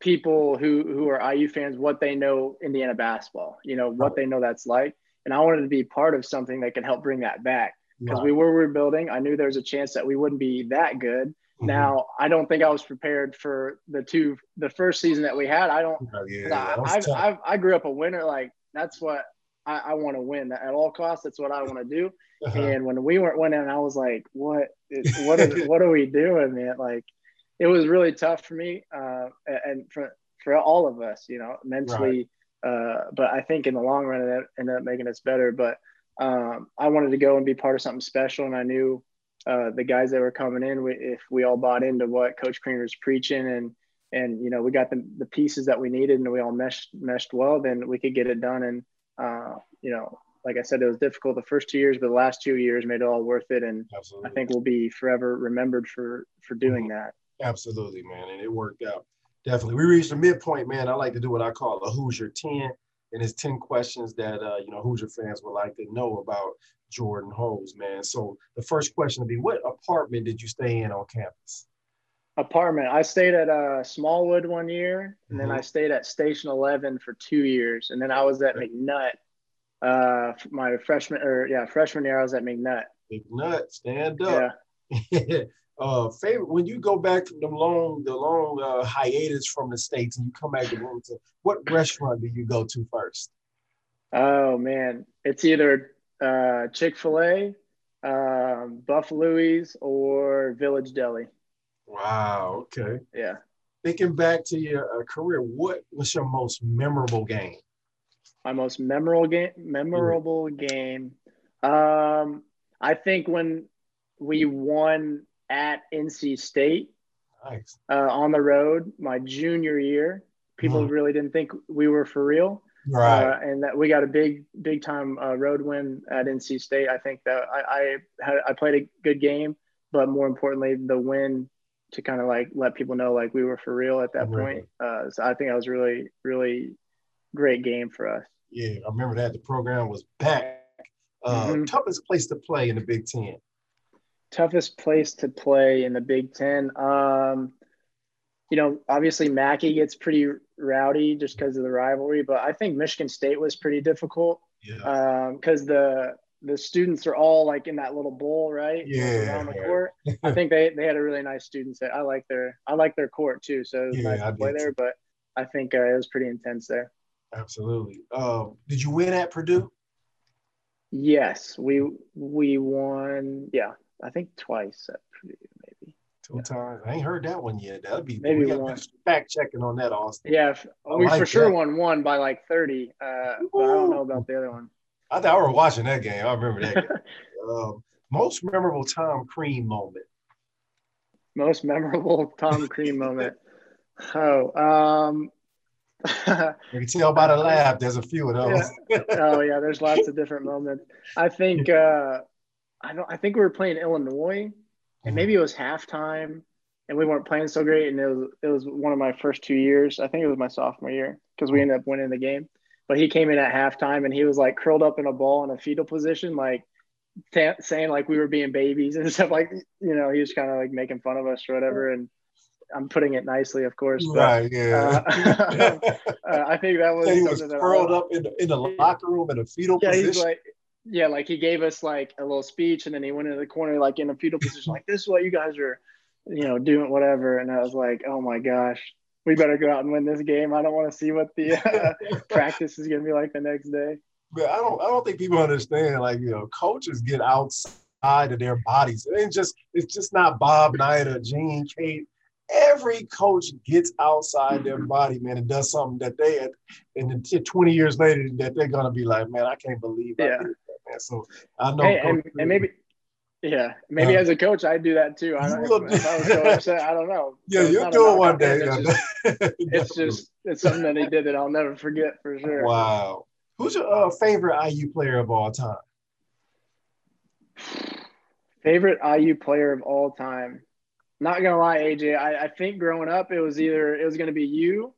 people who who are IU fans what they know Indiana basketball. You know what they know that's like. And I wanted to be part of something that could help bring that back because we were rebuilding. I knew there was a chance that we wouldn't be that good. Mm-hmm. Now, I don't think I was prepared for the two, the first season that we had. I don't, oh, yeah, I, I, I, grew up a winner. Like that's what I, I want to win at all costs. That's what I want to do. Uh-huh. And when we weren't winning, I was like, what, is, what, is, (laughs) what are we doing, man? Like, it was really tough for me uh, and for, for all of us, you know, mentally. Right. Uh, but I think in the long run, it ended up making us better. But um, I wanted to go and be part of something special. And I knew uh, the guys that were coming in, we, if we all bought into what Coach Crean was preaching and, and, you know, we got the, the pieces that we needed and we all meshed, meshed well, then we could get it done. And, uh, you know, like I said, it was difficult the first two years, but the last two years made it all worth it. And Absolutely. I think we'll be forever remembered for, for doing mm-hmm. that.
Absolutely, man. And it worked out. Definitely. We reached the midpoint, man. I like to do what I call a Hoosier 10 and it's 10 questions that uh, you know Hoosier fans would like to know about Jordan Hulls, man. So the first question would be, what apartment did you stay in on campus?
Apartment. I stayed at uh, Smallwood one year, and mm-hmm. then I stayed at Station 11 for two years, and then I was at okay. McNutt. Uh, my freshman or yeah, freshman year I was at McNutt.
McNutt, stand up. Yeah. (laughs) uh, favorite when you go back from the long the long uh, hiatus from the states and you come back to Bloomington, what restaurant do you go to first?
Oh man, it's either uh, Chick Fil A, um, Buffalo's, or Village Deli.
Wow. Okay.
Yeah.
Thinking back to your uh, career, what was your most memorable game?
My most memorable game. Memorable mm-hmm. game. Um, I think when we won at NC State nice. uh, on the road my junior year. People mm. really didn't think we were for real. Right. Uh, and that we got a big, big time uh, road win at NC State. I think that I, I had, I played a good game, but more importantly, the win to kind of like let people know like we were for real at that point. Uh, so I think that was really, really great game for us.
Yeah, I remember that the program was back. Uh, mm-hmm. Toughest place to play in the Big Ten
toughest place to play in the Big Ten. Um, you know, obviously Mackey gets pretty rowdy just because of the rivalry, but I think Michigan State was pretty difficult. Yeah. Um, Because um, the the students are all like in that little bowl, right?
Yeah.
Around the court. I think they, they had a really nice student set. I like their I like their court too, so it was yeah, nice to play there. But I think uh, it was pretty intense there.
Absolutely. Um, did you win at Purdue?
Yes, we we won. Yeah, I think twice at Purdue, maybe.
Two times. I ain't heard that one yet. That'd be maybe we one. fact checking on that, Austin.
Yeah, we like for sure won one by like thirty. Uh, but I don't know about the other one.
I thought I was watching that game. I remember that. (laughs) um, most memorable Tom Crean moment.
Most memorable Tom Crean moment. Oh, um, (laughs)
you can tell by the laugh. There's a few of those.
yeah. Oh yeah, (laughs) there's lots of different moments. I think uh, I don't. I think we were playing Illinois, and maybe it was halftime, and we weren't playing so great. And it was it was one of my first two years. I think it was my sophomore year because we ended up winning the game. But he came in at halftime, and he was like curled up in a ball in a fetal position, like t- saying like we were being babies (laughs) and stuff. Like you know, he was kind of like making fun of us or whatever. And I'm putting it nicely, of course. But,
right. Yeah. Uh, (laughs) (laughs)
uh, I think that was.
So he was curled up in the, in the locker room in a fetal
yeah,
position.
He's like, yeah, like he gave us like a little speech, and then he went into the corner like in a fetal position, like this is what you guys are, you know, doing whatever. And I was like, oh my gosh, we better go out and win this game. I don't want to see what the uh, (laughs) practice is going to be like the next day.
But I don't, I don't think people understand. Like you know, coaches get outside of their bodies. It ain't just, it's just not Bob Knight or Gene Keady every coach gets outside their body, man, and does something that they had, and then 20 years later, that they're gonna be like, man, I can't believe yeah. I did that, man. So I know,
hey, and, and, maybe. Yeah, maybe uh, as a coach, I'd do that too. I don't, if I was so upset, I don't know.
Yeah, so you'll do it one day.
It's, just, (laughs) it's just it's something that he did that I'll never forget for sure.
Wow. Who's your uh, favorite IU player of all time?
Favorite IU player of all time not gonna lie, AJ, I, I think growing up it was either it was gonna be you.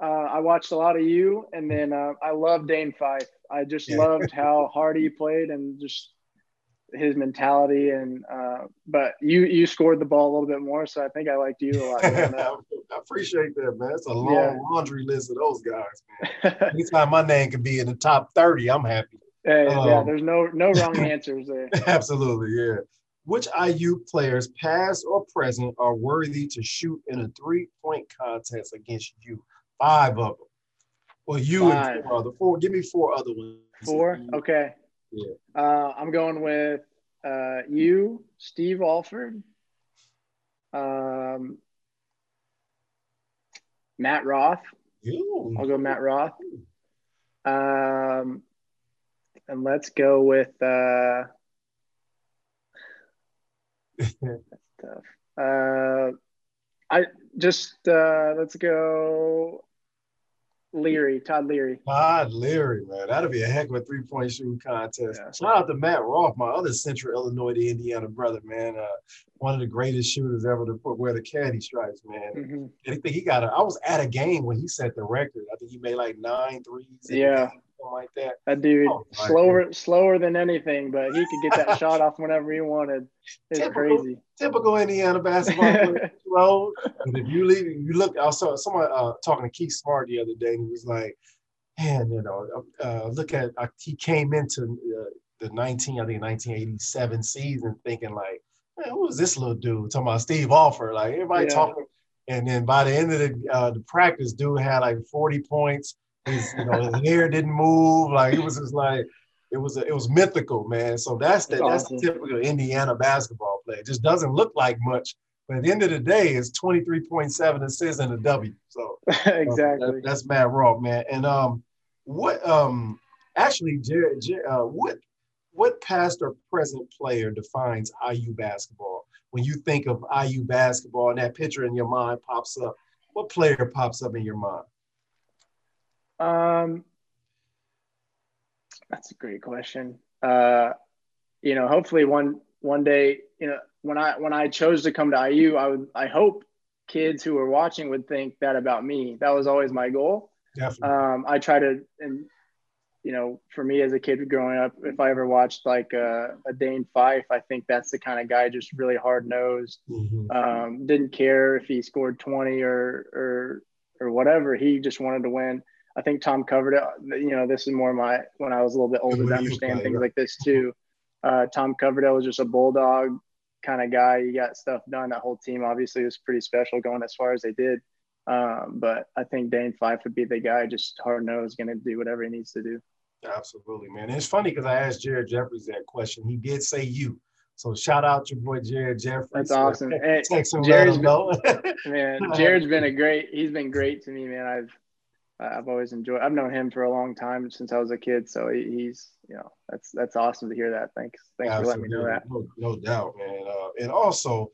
Uh, I watched a lot of you, and then uh, I loved Dane Fife. I just yeah. loved how (laughs) hard he played and just his mentality. And uh, but you you scored the ball a little bit more, so I think I liked you a lot. (laughs)
I appreciate that, man. It's a long yeah. laundry list of those guys. Man. Anytime my name can be in the top thirty, I'm happy.
Hey, um, yeah, there's no no wrong (laughs) answers there. (laughs)
Absolutely, yeah. Which IU players, past or present, are worthy to shoot in a three-point contest against you? Five of them. Well, you Five. and four other four. Give me four other ones.
Four. Okay.
Yeah.
Uh, I'm going with uh, you, Steve Alford, um, Matt Roth. I'll go Matt Roth. Um, and let's go with uh, (laughs) that's tough. Uh, I just uh, let's go. Leary, Todd Leary.
Todd Leary, man, that'll be a heck of a three-point shooting contest. Yeah. Shout out to Matt Roth, my other Central Illinois to Indiana brother, man. Uh, one of the greatest shooters ever to put wear the candy stripes, man. Mm-hmm. I think he got a. I was at a game when he set the record. I think he made like nine threes.
Yeah,
like that.
That dude, oh, slower, slower than anything, but he could get that (laughs) shot off whenever he wanted. It's typical, crazy.
Typical Indiana basketball. (laughs) slow. And if you leave, you look. I saw someone uh, talking to Keith Smart the other day, and he was like, "Man, you know, uh, look at uh, he came into uh, the 19, I think 1987 season, thinking like, man, who is this little dude? Talking about Steve Alford, like everybody yeah. talking." And then by the end of the, uh, the practice, dude had like 40 points his, you know, his hair didn't move. Like it was just like it was a, it was mythical, man. So that's the that's, the typical Indiana basketball play. It just doesn't look like much, but at the end of the day, it's 23.7 assists and a W. So (laughs)
exactly. Uh,
that, that's Matt Roth, man. And um what um actually Jared, Jared uh, what what past or present player defines IU basketball? When you think of IU basketball and that picture in your mind pops up, what player pops up in your mind?
Um, that's a great question. Uh, you know, hopefully one one day, you know, when I when I chose to come to IU, I would I hope kids who are watching would think that about me. That was always my goal.
Definitely.
Um, I try to, and you know, for me as a kid growing up, if I ever watched like a, a Dane Fife, I think that's the kind of guy just really hard nosed. Mm-hmm. Um, didn't care if he scored twenty or or or whatever. He just wanted to win. I think Tom Coverdale. You know, this is more my when I was a little bit older to understand things like this too. Uh, Tom Coverdale was just a bulldog kind of guy. He got stuff done. That whole team obviously was pretty special going as far as they did. Um, but I think Dane Fife would be the guy, just hard nosed, going to do whatever he needs to do.
Absolutely, man. And it's funny because I asked Jared Jeffries that question. He did say you. So shout out your boy Jared Jeffries.
That's awesome. (laughs) Hey, Jared's been, (laughs) man, Jared's been a great. He's been great to me, man. I've I've always enjoyed. I've known him for a long time since I was a kid. So he, he's you know that's that's awesome to hear that. Thanks, thanks Absolutely. for letting me know that.
No, no doubt, man. Uh, and also,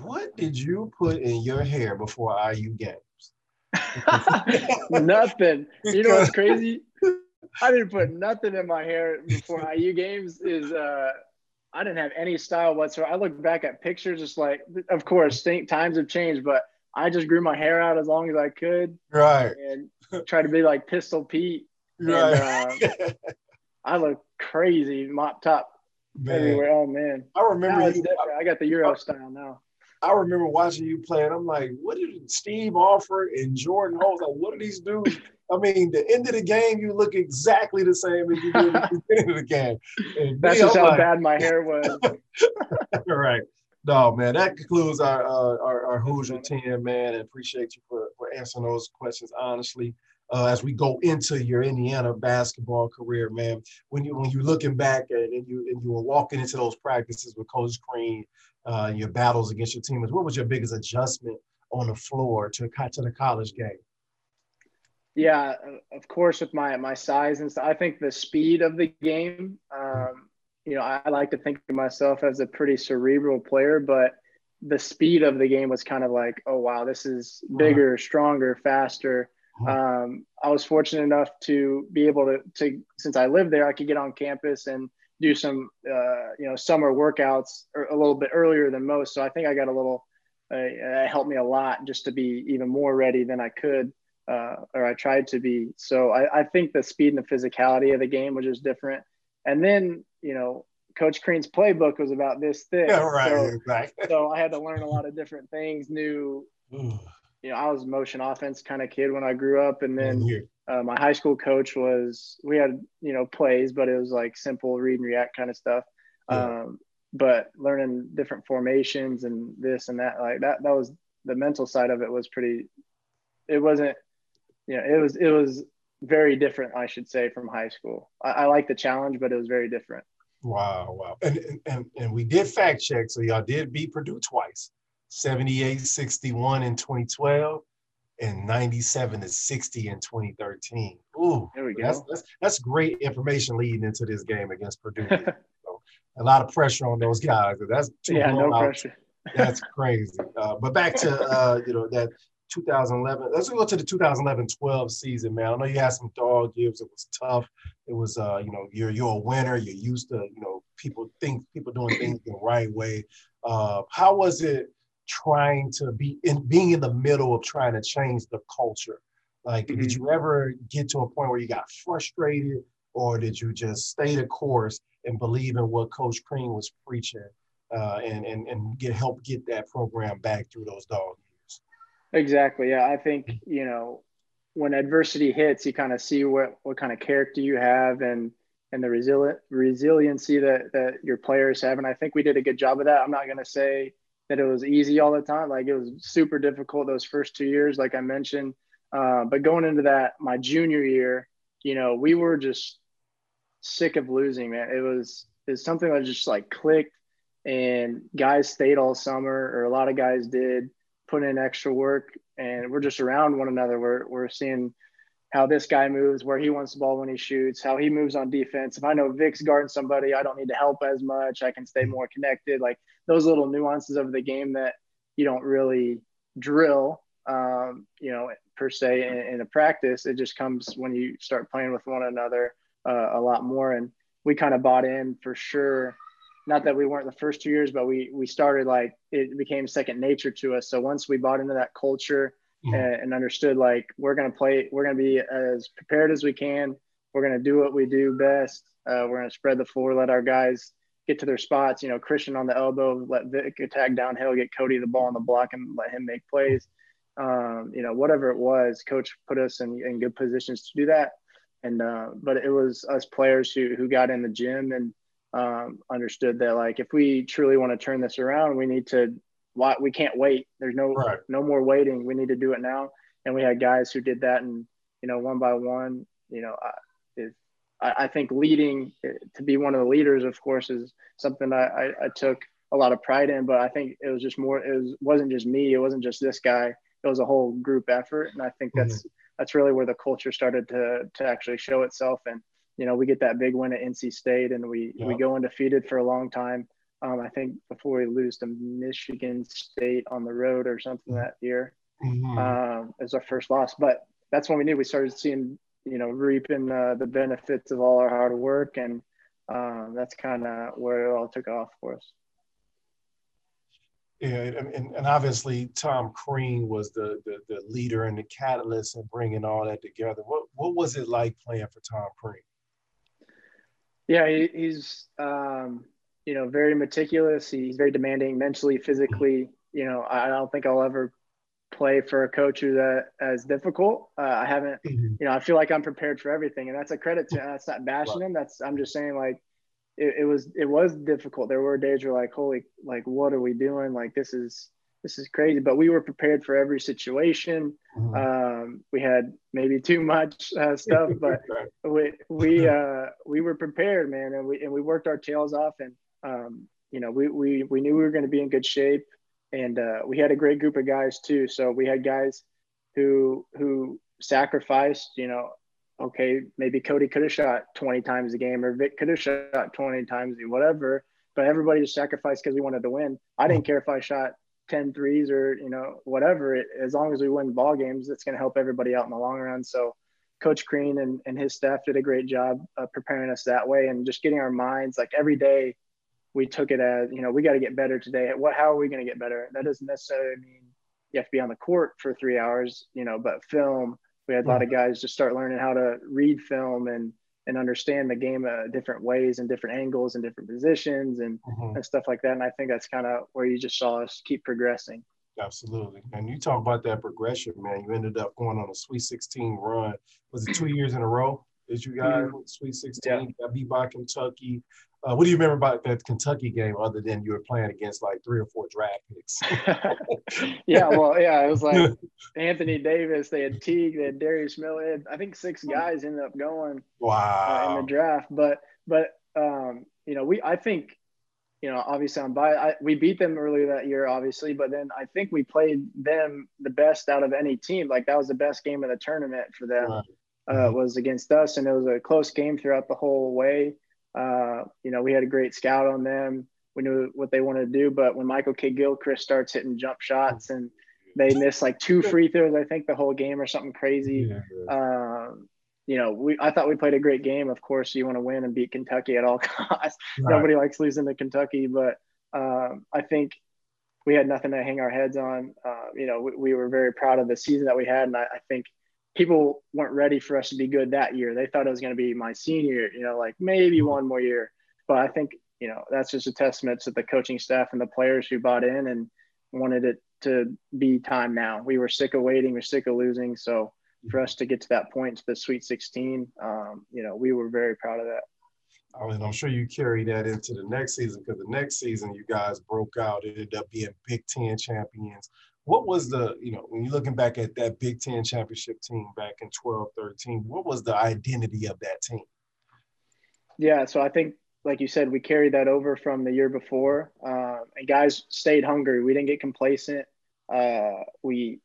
what did you put in your hair before IU games? (laughs)
nothing. You know what's crazy? (laughs) I didn't put nothing in my hair before IU games. Is uh, I didn't have any style whatsoever. I look back at pictures, just like, of course, think times have changed, but I just grew my hair out as long as I could.
Right.
And try to be like Pistol Pete.
Right.
And, uh, I look crazy, mop top man. everywhere. Oh man.
I remember
you, I, I got the Euro style now.
I remember watching you play, and I'm like, what did Steve Alford and Jordan Hulls? Like, what are these dudes? I mean, the end of the game, you look exactly the same as you did at the beginning of the game.
And That's me, just I'm how like, bad my hair (laughs) was.
right. No, man, that concludes our uh, our, our Hoosier 10, man. And appreciate you for, for answering those questions honestly. Uh, as we go into your Indiana basketball career, man, when you when you're looking back and, and you and you were walking into those practices with Coach Crean, uh, your battles against your teammates, what was your biggest adjustment on the floor to to the college game?
Yeah, of course, with my my size and stuff, I think the speed of the game. Um, you know, I, I like to think of myself as a pretty cerebral player, but the speed of the game was kind of like, oh wow, this is uh-huh. bigger, stronger, faster. Uh-huh. Um, I was fortunate enough to be able to, to since I lived there, I could get on campus and do some uh, you know summer workouts a little bit earlier than most. So I think I got a little uh, it helped me a lot just to be even more ready than I could uh, or I tried to be. So I, I, think the speed and the physicality of the game was just different. And then, you know, Coach Crean's playbook was about this thick.
Yeah, right,
so,
exactly. (laughs)
so I had to learn a lot of different things, new, you know, I was motion offense kind of kid when I grew up. And then uh, my high school coach was, we had, you know, plays, but it was like simple read and react kind of stuff. Yeah. Um, but learning different formations and this and that, like that, that was the mental side of it was pretty, it wasn't yeah, it was it was very different, I should say, from high school. I, I like the challenge, but it was very different.
Wow, wow. And, and and we did fact check, so y'all did beat Purdue twice. 78 61 in 2012 and 97 to 60 in 2013. Ooh,
there we go.
That's, that's, that's great information leading into this game against Purdue. so, (laughs) a lot of pressure on those guys. That's
yeah, no pressure.
That's crazy. Uh, but back to uh, you know that 2011. Let's go to the 2011-12 season, man. I know you had some dog years. It was tough. It was, uh, you know, you're you're a winner. You're used to, you know, people think people doing things the right way. Uh, how was it trying to be in being in the middle of trying to change the culture? Like, mm-hmm. did you ever get to a point where you got frustrated, or did you just stay the course and believe in what Coach Crean was preaching, uh, and and and get help get that program back through those dog
Exactly. Yeah. I think, you know, when adversity hits, you kind of see what, what kind of character you have and, and the resilient resiliency that, that your players have. And I think we did a good job of that. I'm not going to say that it was easy all the time. Like it was super difficult those first two years, like I mentioned. Uh, but going into that, my junior year, you know, we were just sick of losing, man. It was, it's something that just like clicked and guys stayed all summer or a lot of guys did put in extra work and we're just around one another. We're, we're seeing how this guy moves, where he wants the ball when he shoots, how he moves on defense. If I know Vic's guarding somebody, I don't need to help as much. I can stay more connected. Like those little nuances of the game that you don't really drill, um, you know, per se in, in, a practice. It just comes when you start playing with one another uh, a lot more. And we kind of bought in for sure not that we weren't the first two years, but we we started like it became second nature to us. So once we bought into that culture mm-hmm. and, and, understood like we're gonna play, we're gonna be as prepared as we can. We're gonna do what we do best. Uh, we're gonna spread the floor, let our guys get to their spots. You know, Christian on the elbow, let Vic attack downhill, get Cody the ball on the block, and let him make plays. Um, you know, whatever it was, coach put us in, in good positions to do that. And uh, but it was us players who who got in the gym and um, understood that like if we truly want to turn this around, we need to we can't wait. There's no right. no more waiting. We need to do it now. And we had guys who did that, and you know, one by one, you know, it I, I, think leading to be one of the leaders, of course, is something I, I, I, took a lot of pride in. But I think it was just more. It was wasn't just me. It wasn't just this guy. It was a whole group effort, and I think that's mm-hmm. that's really where the culture started to to actually show itself. And you know, we get that big win at NC State, and we yep. we go undefeated for a long time. Um, I think before we lose to Michigan State on the road or something that year, mm-hmm. um, as our first loss. But that's when we knew we started seeing you know, reaping uh, the benefits of all our hard work. And um, that's kind of where it all took off for us.
Yeah, and, and obviously Tom Crean was the, the, the leader and the catalyst in bringing all that together. What what was it like playing for Tom Crean?
Yeah, he, he's um, you know very meticulous. He's very demanding mentally, physically. You know, I don't think I'll ever play for a coach who's uh, as difficult. Uh, I haven't, mm-hmm. you know, I feel like I'm prepared for everything, and that's a credit to. That's not bashing him. That's I'm just saying like it, it, was it was difficult. There were days where like holy like what are we doing? Like this is this is crazy. But we were prepared for every situation. Mm-hmm. Um, we had maybe too much uh, stuff, (laughs) but we we (laughs) uh, we were prepared, man, and we and we worked our tails off, and um, you know we we we knew we were going to be in good shape and uh, we had a great group of guys too. So we had guys who who sacrificed. You know, okay, maybe Cody could have shot 20 times a game, or Vic could have shot 20 times, whatever. But everybody just sacrificed because we wanted to win. I didn't care if I shot 10 threes or you know whatever. It, as long as we win ball games, it's going to help everybody out in the long run. So. Coach Crean and, and his staff did a great job preparing us that way and just getting our minds like every day we took it as you know we got to get better today what how are we going to get better that doesn't necessarily mean you have to be on the court for three hours you know but film we had a lot of mm-hmm. guys just start learning how to read film and and understand the game uh, different ways and different angles and different positions and, mm-hmm. and stuff like that and i think that's kind of where you just saw us keep progressing.
Absolutely. And you talk about that progression man. You ended up going on a sweet 16 run. Was it two years in a row that you guys mm-hmm. Sweet 16, yeah. beat by Kentucky. Uh, what do you remember about that Kentucky game other than you were playing against like three or four draft picks? (laughs)
yeah, well, yeah, it was like (laughs) Anthony Davis, they had Teague, they had Darius Miller. I think six guys ended up going
wow.
Uh, in the draft. But but um, you know, we I think you know, obviously I'm by I, we beat them earlier that year, obviously, but then I think we played them the best out of any team. Like that was the best game of the tournament for them. Uh, mm-hmm. was against us, and it was a close game throughout the whole way. Uh, you know, we had a great scout on them. We knew what they wanted to do, but when Michael Kidd-Gilchrist starts hitting jump shots and they miss like two free throws, I think the whole game or something crazy. Yeah. Um, you know, we I thought we played a great game. Of course, you want to win and beat Kentucky at all (laughs) costs. Right. Nobody likes losing to Kentucky, but um, I think we had nothing to hang our heads on. Uh, you know, we, we, were very proud of the season that we had, and I, I think people weren't ready for us to be good that year. They thought it was going to be my senior, you know, like maybe mm-hmm. one more year. But I think, you know, that's just a testament to the coaching staff and the players who bought in and wanted it to be time now. We were sick of waiting, we are sick of losing. So for us to get to that point to the Sweet 16, um, you know, we were very proud of that.
I mean, I'm sure you carry that into the next season because the next season you guys broke out. It ended up being Big Ten champions what was the, you know, when you're looking back at that Big Ten championship team back in 12, 13, what was the identity of that team?
Yeah, so I think, like you said, we carried that over from the year before. Uh, and guys stayed hungry. We didn't get complacent. Uh, we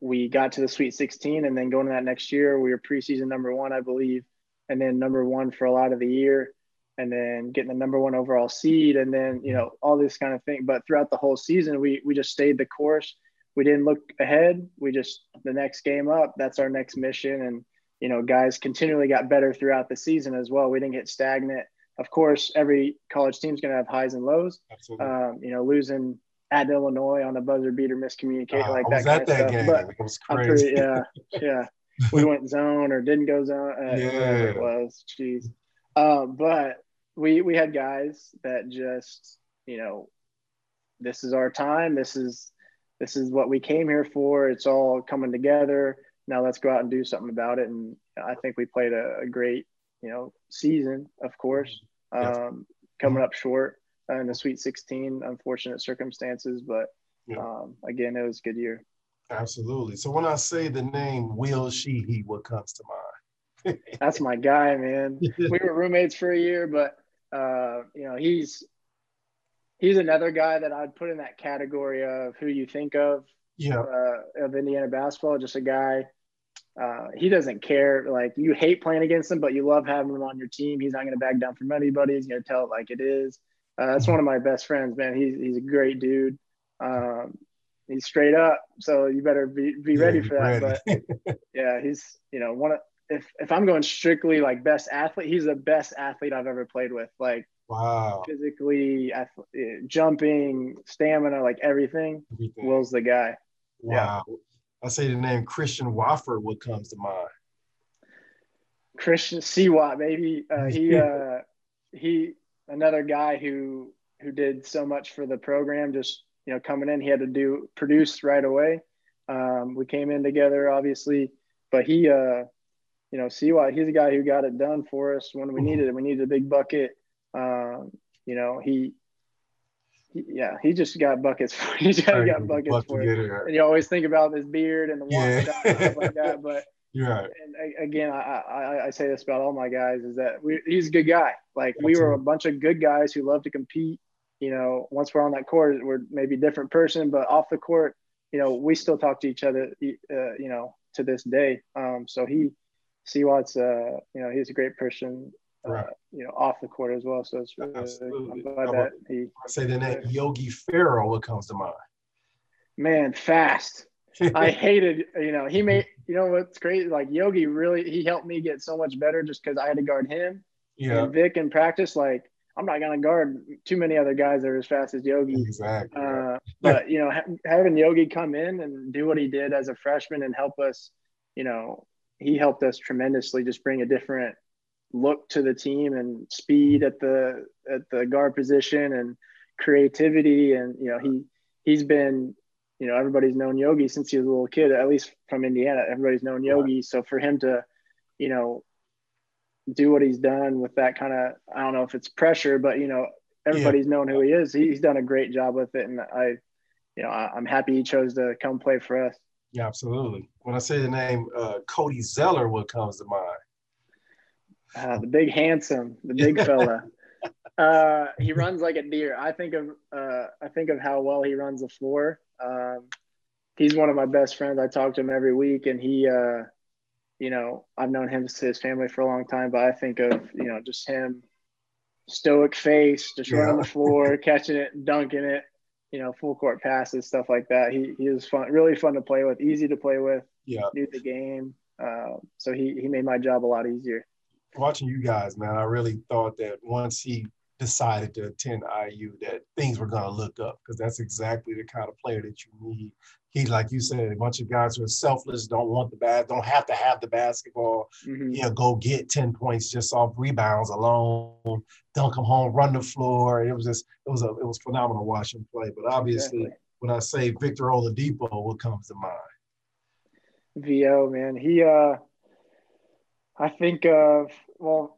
we got to the Sweet 16, and then going to that next year, we were preseason number one, I believe, and then number one for a lot of the year, and then getting the number one overall seed, and then you know all this kind of thing. But throughout the whole season, we we just stayed the course we didn't look ahead. We just the next game up. That's our next mission. And you know, guys continually got better throughout the season as well. We didn't get stagnant. Of course, every college team's going to have highs and lows. Absolutely. Um, you know, losing at Illinois on a buzzer beater miscommunicate uh, like that kind of that stuff. Game. But it was crazy. Pretty, yeah, yeah. (laughs) we went zone or didn't go zone. Uh, yeah. Whatever it was. Jeez. Um, but we we had guys that just you know, this is our time. This is this is what we came here for. It's all coming together. Now let's go out and do something about it. And I think we played a, a great, you know, season, of course, um, coming up short in the Sweet 16, unfortunate circumstances, but um, again, it was a good year.
Absolutely. So when I say the name Will Sheehey, what comes to mind?
that's my guy, man. (laughs) we were roommates for a year, but uh, you know, he's he's another guy that I'd put in that category of who you think of
yeah.
uh, of Indiana basketball. Just a guy. Uh, he doesn't care. Like you hate playing against him, but you love having him on your team. He's not going to back down from anybody. He's going to tell it like it is. Uh, that's one of my best friends, man. He's he's a great dude. Um, he's straight up, so you better be be yeah, ready for that. Ready. But (laughs) yeah, he's you know one of if if I'm going strictly like best athlete, he's the best athlete I've ever played with. Like
wow,
physically, jumping, stamina, like everything. everything. Will's the guy.
Wow. Yeah. I say the name Christian Watford. What comes to mind?
Christian Seawat, maybe uh, (laughs) he uh, he another guy who who did so much for the program. Just you know, coming in, he had to do produce right away. Um, we came in together, obviously, but he, uh, you know, Seawat, he's a guy who got it done for us when we mm-hmm. needed it. We needed a big bucket. Um, you know, he, he, yeah, he just got buckets. For, (laughs) he just got buckets for it. it. And you always think about his beard and the yeah. and stuff like that, (laughs) but.
Right.
And again, I, I, I say this about all my guys is that we, he's a good guy. Like Absolutely. we were a bunch of good guys who love to compete you know, once we're on that court, we're maybe a different person, but off the court, you know, we still talk to each other, uh, you know, to this day. Um, so he, Seawat's, uh, you know, he's a great person, uh, right. you know, off the court as well. So it's really, I'm glad that he.
I say the name Yogi Ferrell. What comes to mind?
Man, fast. (laughs) I hated, you know, he made, you know, what's crazy? Like Yogi really, he helped me get so much better just because I had to guard him.
Yeah.
And Vic in practice, like I'm not going to guard too many other guys that are as fast as Yogi.
Exactly.
Uh, but you know, ha- having Yogi come in and do what he did as a freshman and help us, you know, he helped us tremendously. Just bring a different look to the team and speed at the at the guard position and creativity. And you know, he he's been, you know, everybody's known Yogi since he was a little kid. At least from Indiana, everybody's known Yogi. So for him to, you know, do what he's done with that kind of I don't know if it's pressure, but you know everybody's yeah. known who he is. he's done a great job with it, and I, you know, I, am happy he chose to come play for us.
Yeah, absolutely. When I say the name uh, Cody Zeller, what comes to mind?
Uh, the big handsome, the big (laughs) fella. uh, he runs like a deer. I think of uh, I think of how well he runs the floor. Um, he's one of my best friends. I talk to him every week, and he uh, you know, I've known him to his family for a long time, but I think of, you know, just him stoic face, just yeah. running the floor, (laughs) catching it, dunking it, you know, full court passes, stuff like that. He, he was fun, really fun to play with, easy to play with,
yeah.
knew the game. Uh, so he, he made my job a lot easier.
Watching you guys, man, I really thought that once he decided to attend IU that things were going to look up because that's exactly the kind of player that you need he, like you said, a bunch of guys who are selfless, don't want the bad, don't have to have the basketball. Mm-hmm. You know, go get 10 points just off rebounds alone, Don't come home, run the floor. It was just, it was a, it was phenomenal watching play. But obviously, exactly. when I say Victor Oladipo, what comes to mind?
VO, man. He, uh, I think of, well,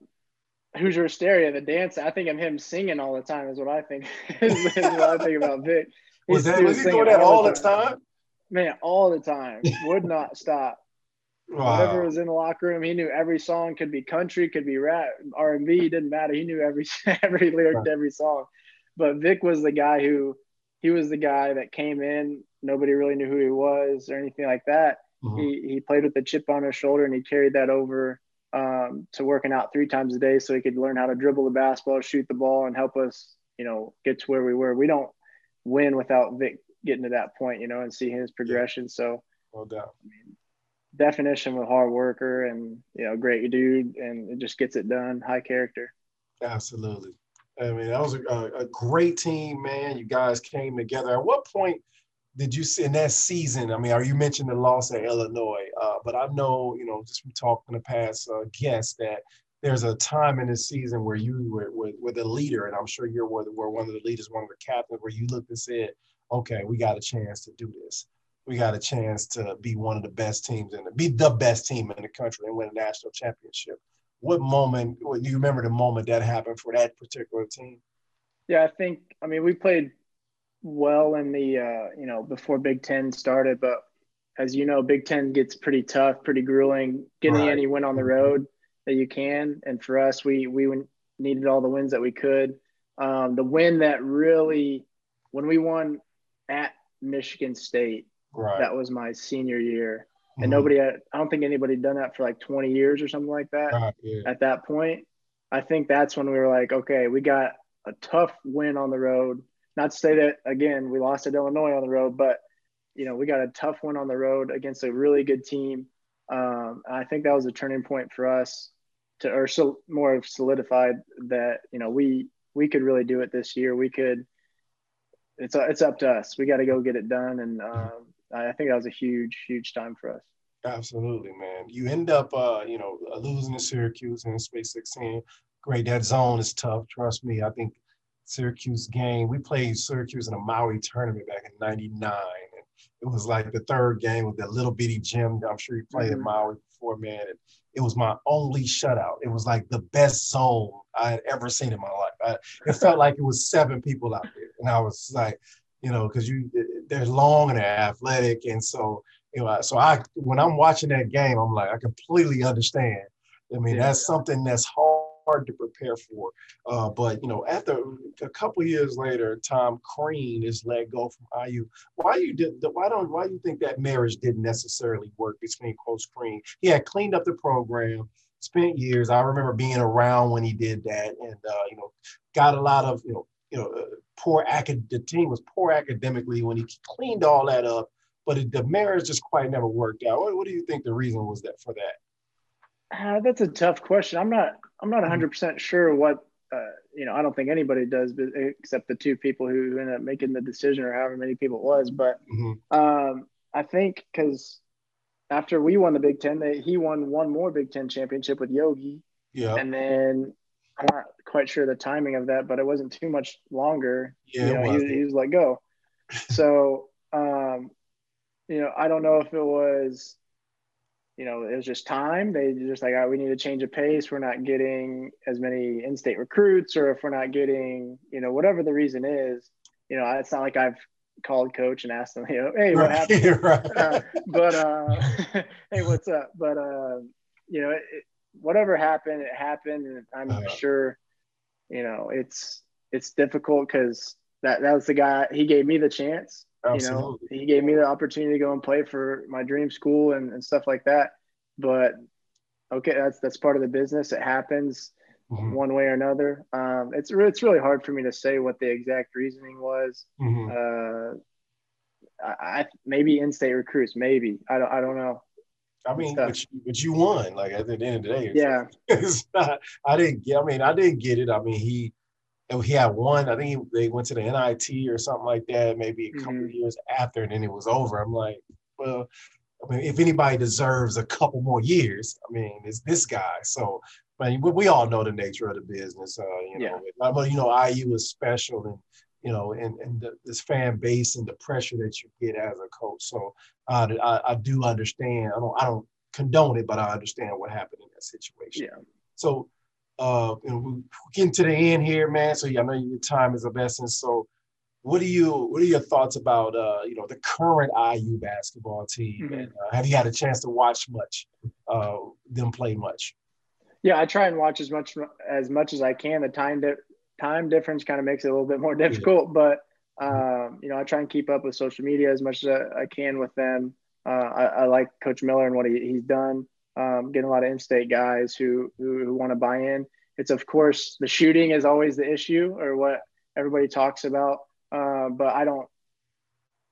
Hoosier Hysteria, the dance. I think of him singing all the time, is what I think. (laughs) is, what I think about Vic.
Was that was he doing that all the time?
man, all the time. Would (laughs) not stop. Wow. Whatever was in the locker room, he knew every song. Could be country, could be rap, R and B. Didn't matter. He knew every (laughs) every lyric right. to every song. But Vic was the guy who he was the guy that came in. Nobody really knew who he was or anything like that. Mm-hmm. He he played with the chip on his shoulder and he carried that over um, to working out three times a day so he could learn how to dribble the basketball, shoot the ball, and help us, you know, get to where we were. We don't win without Vic getting to that point, you know, and see his progression. Yeah. So,
no doubt. I
mean, definition of a hard worker and you know, great dude, and it just gets it done. High character.
Absolutely. I mean, that was a, a great team, man. You guys came together. At what point did you see in that season? I mean, are you mentioned the loss at Illinois? Uh, but I know, you know, just from talking to past uh, guests that there's a time in the season where you were, the leader, and I'm sure you're were one of the leaders, one of the captains, where you looked and said, okay, we got a chance to do this. We got a chance to be one of the best teams and be the best team in the country and win a national championship. What moment, do you remember the moment that happened for that particular team?
Yeah, I think, I mean, we played well in the, uh, you know, before Big Ten started, but as you know, Big Ten gets pretty tough, pretty grueling. Getting right. any win on the road, that you can. And for us, we we needed all the wins that we could. Um, the win that really, when we won at Michigan State, right. that was my senior year, mm-hmm. and nobody had. I don't think anybody had done that for like 20 years or something like that. Right, yeah. At that point, I think that's when we were like, okay, we got a tough win on the road. Not to say that again, we lost at Illinois on the road, but you know, we got a tough one on the road against a really good team. Um, I think that was a turning point for us to, or so more solidified that you know we we could really do it this year. We could. It's it's up to us. We got to go get it done, and um, I think that was a huge huge time for us.
Absolutely, man. You end up, uh, you know, losing to Syracuse in Sweet 16. Great, that zone is tough. Trust me. I think Syracuse game. We played Syracuse in a Maui tournament back in '99, and it was like the third game with that little bitty gym. I'm sure you played mm-hmm. in Maui before, man. And it was my only shutout. It was like the best zone I had ever seen in my life. I, it felt like it was seven people out there, and I was like, you know, because you they're long and they're athletic, and so you know, so I when I'm watching that game, I'm like, I completely understand. I mean, yeah. that's something that's hard to prepare for. Uh, but you know, after a couple years later, Tom Crean is let go from IU. Why you did? Why don't? Why do you think that marriage didn't necessarily work between Coach Crean? He had cleaned up the program, spent years. I remember being around when he did that, and uh, you know, got a lot of you know, you know, uh, poor acad. The team was poor academically when he cleaned all that up but the marriage just quite never worked out. What, what, do you think the reason was that for that?
Uh, that's a tough question. I'm not. I'm not 100 percent sure what. Uh, you know, I don't think anybody does, but except the two people who ended up making the decision, or however many people it was. But mm-hmm. um, I think because after we won the Big Ten, they, he won one more Big Ten championship with Yogi. Yeah. And then I'm not quite sure the timing of that, but it wasn't too much longer. Yeah, you know, he, he, was let go. (laughs) so um, you know, I don't know if it was, you know, it was just time. They just like, oh, we need to change of pace. We're not getting as many in-state recruits, or if we're not getting, you know, whatever the reason is, you know, it's not like I've called coach and asked them, you know, hey, what happened? (laughs) right. uh, but uh, (laughs) hey, what's up? But uh, you know, it, whatever happened, it happened, and I'm uh-huh. sure, you know, it's it's difficult because that that was the guy. He gave me the chance Absolutely. You know, he gave me the opportunity to go and play for my dream school and, and stuff like that. But okay, that's that's part of the business. It happens mm-hmm. one way or another. Um, it's it's really hard for me to say what the exact reasoning was. Mm-hmm. Uh, I, I, maybe in-state recruits, maybe I don't I don't know.
I mean, but you, but you, won. Like at the end of the day,
yeah. (laughs)
Not, I didn't get. I mean, I didn't get it. I mean, he he had one. I think he, they went to the NIT or something like that, maybe a couple mm-hmm. years after, and then it was over. I'm like, well, I mean, if anybody deserves a couple more years, I mean, it's this guy. So, I mean, we all know the nature of the business. Uh, you know, yeah. but you know, IU is special, and you know, and and the, this fan base and the pressure that you get as a coach. So, uh, I, I do understand. I don't I don't condone it, but I understand what happened in that situation.
Yeah.
So uh, you know, we're getting to the end here, man. So yeah, I know your time is of essence. So, what are you? What are your thoughts about uh, you know the current IU basketball team? Mm-hmm. And uh, have you had a chance to watch much uh, them play much?
Yeah, I try and watch as much as much as I can. The time di- time difference kind of makes it a little bit more difficult, yeah. but um, you know, I try and keep up with social media as much as I, I can with them. Uh, I, I, like Coach Miller and what he, he's done um, getting a lot of in-state guys who, who, who want to buy in. It's of course the shooting is always the issue or what everybody talks about, uh, but I don't.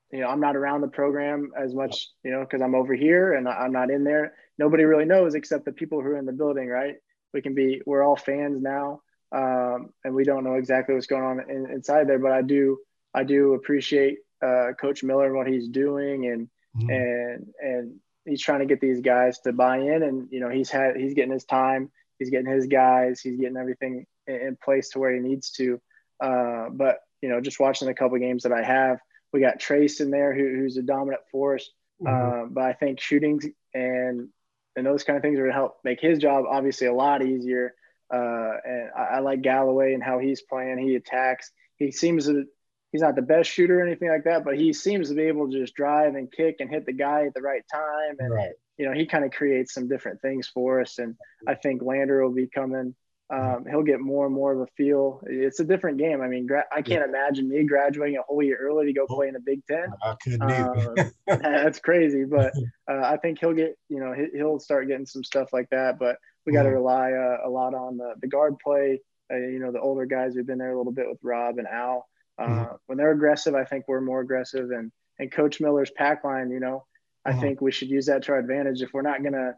You know, I'm not around the program as much, you know, because I'm over here and I'm not in there. Nobody really knows except the people who are in the building, right? We can be, we're all fans now, um, and we don't know exactly what's going on in, inside there. But I do, I do appreciate uh, Coach Miller and what he's doing, and mm-hmm. and and he's trying to get these guys to buy in, and you know he's had he's getting his time, he's getting his guys, he's getting everything in place to where he needs to. Uh, but you know, just watching the couple games that I have, we got Trayce in there who, who's a dominant force. Mm-hmm. Uh, but I think shootings and and those kind of things are going to help make his job obviously a lot easier. Uh, and I, I, like Galloway and how he's playing. He attacks. He seems to he's not the best shooter or anything like that, but he seems to be able to just drive and kick and hit the guy at the right time. And
right.
you know, he kind of creates some different things for us. And I think Lander will be coming. Um, he'll get more and more of a feel. It's a different game. I mean, gra- I can't yeah. imagine me graduating a whole year early to go play in the Big Ten.
I couldn't uh, (laughs) (laughs)
That's crazy, but (laughs) uh, I think he'll get, you know, he'll start getting some stuff like that. But we got to rely uh, a lot on the, the guard play. Uh, you know, the older guys who've been there a little bit with Rob and Al. Uh, mm-hmm. When they're aggressive, I think we're more aggressive. And and Coach Miller's pack line, you know, I mm-hmm. think we should use that to our advantage. If we're not gonna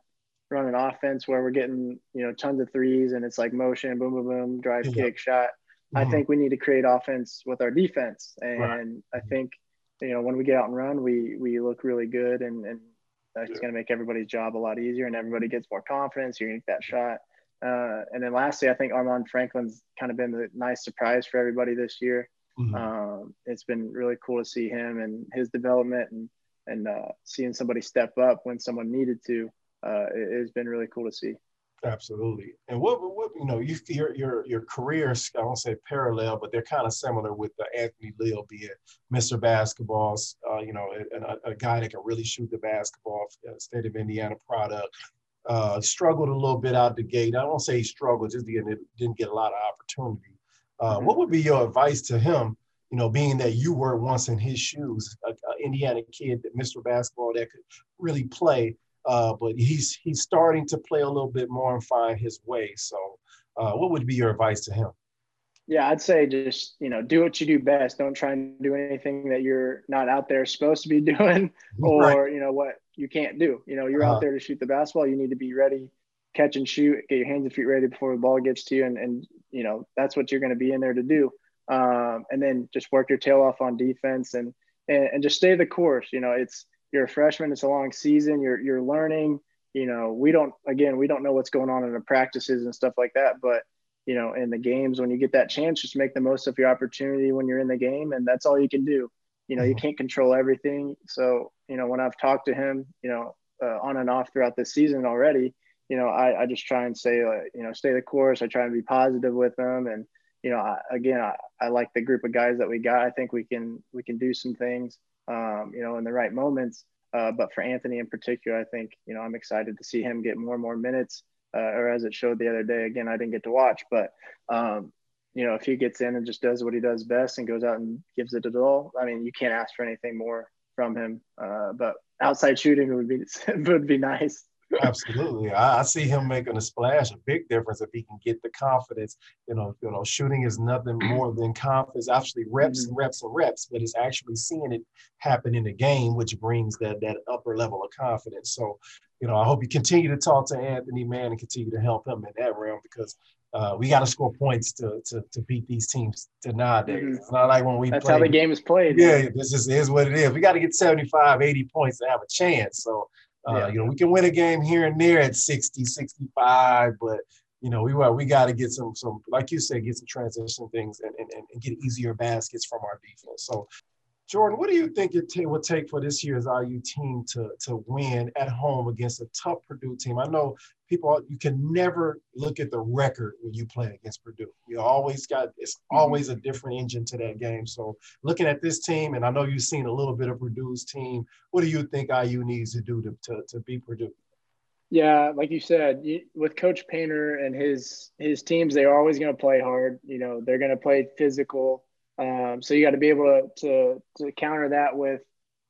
run an offense where we're getting you know tons of threes and it's like motion, boom, boom, boom, drive, yeah. kick, shot. Mm-hmm. I think we need to create offense with our defense, and right. I think you know when we get out and run, we we look really good, and and that's yeah. going to make everybody's job a lot easier, and everybody gets more confidence. You're going to get that shot. Uh, and then lastly, I think Armaan Franklin's kind of been the nice surprise for everybody this year. Mm-hmm. Um, it's been really cool to see him and his development and and uh, seeing somebody step up when someone needed to. Uh, it, has been really cool to see.
Absolutely. And what, what you know, you, your your your careers, I won't say parallel, but they're kind of similar with the Anthony Leal being Mr. Basketball, uh, you know, a, a, guy that can really shoot the basketball, uh, state of Indiana product. Uh, struggled a little bit out the gate. I won't say he struggled, just didn't, didn't get a lot of opportunity. Uh, mm-hmm. What would be your advice to him? You know, being that you were once in his shoes, an Indiana kid, that Mr. Basketball that could really play, uh, but he's he's starting to play a little bit more and find his way. So, uh, what would be your advice to him?
Yeah, I'd say just you know do what you do best. Don't try and do anything that you're not out there supposed to be (laughs) doing, or right. you know what you can't do. You know, you're uh-huh. out there to shoot the basketball. You need to be ready catch and shoot, get your hands and feet ready before the ball gets to you, and, and you know that's what you're going to be in there to do. Um, and then just work your tail off on defense and, and and just stay the course. You know, it's you're a freshman, it's a long season, you're you're learning. You know, we don't again we don't know what's going on in the practices and stuff like that, but you know, in the games when you get that chance, just make the most of your opportunity when you're in the game, and that's all you can do. You know, you mm-hmm. can't control everything. So, you know, when I've talked to him, you know, uh, on and off throughout the season already, you know, I, I just try and say, uh, you know, stay the course. I try and be positive with them. And, you know, I, again, I, I like the group of guys that we got. I think we can, we can do some things, um, you know, in the right moments. Uh, but for Anthony in particular, I think, you know, I'm excited to see him get more and more minutes, uh, or as it showed the other day, again, I didn't get to watch, but, um, you know, if he gets in and just does what he does best and goes out and gives it a all, I mean, you can't ask for anything more from him. Uh, but outside shooting would be (laughs) would be nice.
Absolutely, I, I, see him making a splash, a big difference if he can get the confidence. You know, you know, shooting is nothing (clears throat) more than confidence. Actually, reps mm-hmm. and reps and reps, but it's actually seeing it happen in the game, which brings that that upper level of confidence. So, you know, I hope you continue to talk to Anthony, man, and continue to help him in that realm because uh, we got to score points to, to to beat these teams to nowadays. Mm-hmm. It's not like when we
That's how the game is played.
Yeah, this is, is what it is. We got to get 75, 80 points to have a chance. So uh, yeah. You know, we can win a game here and there at 60, 65, but you know, we we got to get some some like you said, get some transition things and, and, and get easier baskets from our defense. So Jordan, what do you think it t- would take for this year's IU team to to win at home against a tough Purdue team? I know people you can never look at the record when you play against Purdue. You always got it's mm-hmm. always a different engine to that game. So looking at this team, and I know you've seen a little bit of Purdue's team. What do you think IU needs to do to to, to beat Purdue?
Yeah, like you said, with Coach Painter and his his teams, they're always going to play hard. You know, they're going to play physical. Um, so you got to be able to, to, to counter that with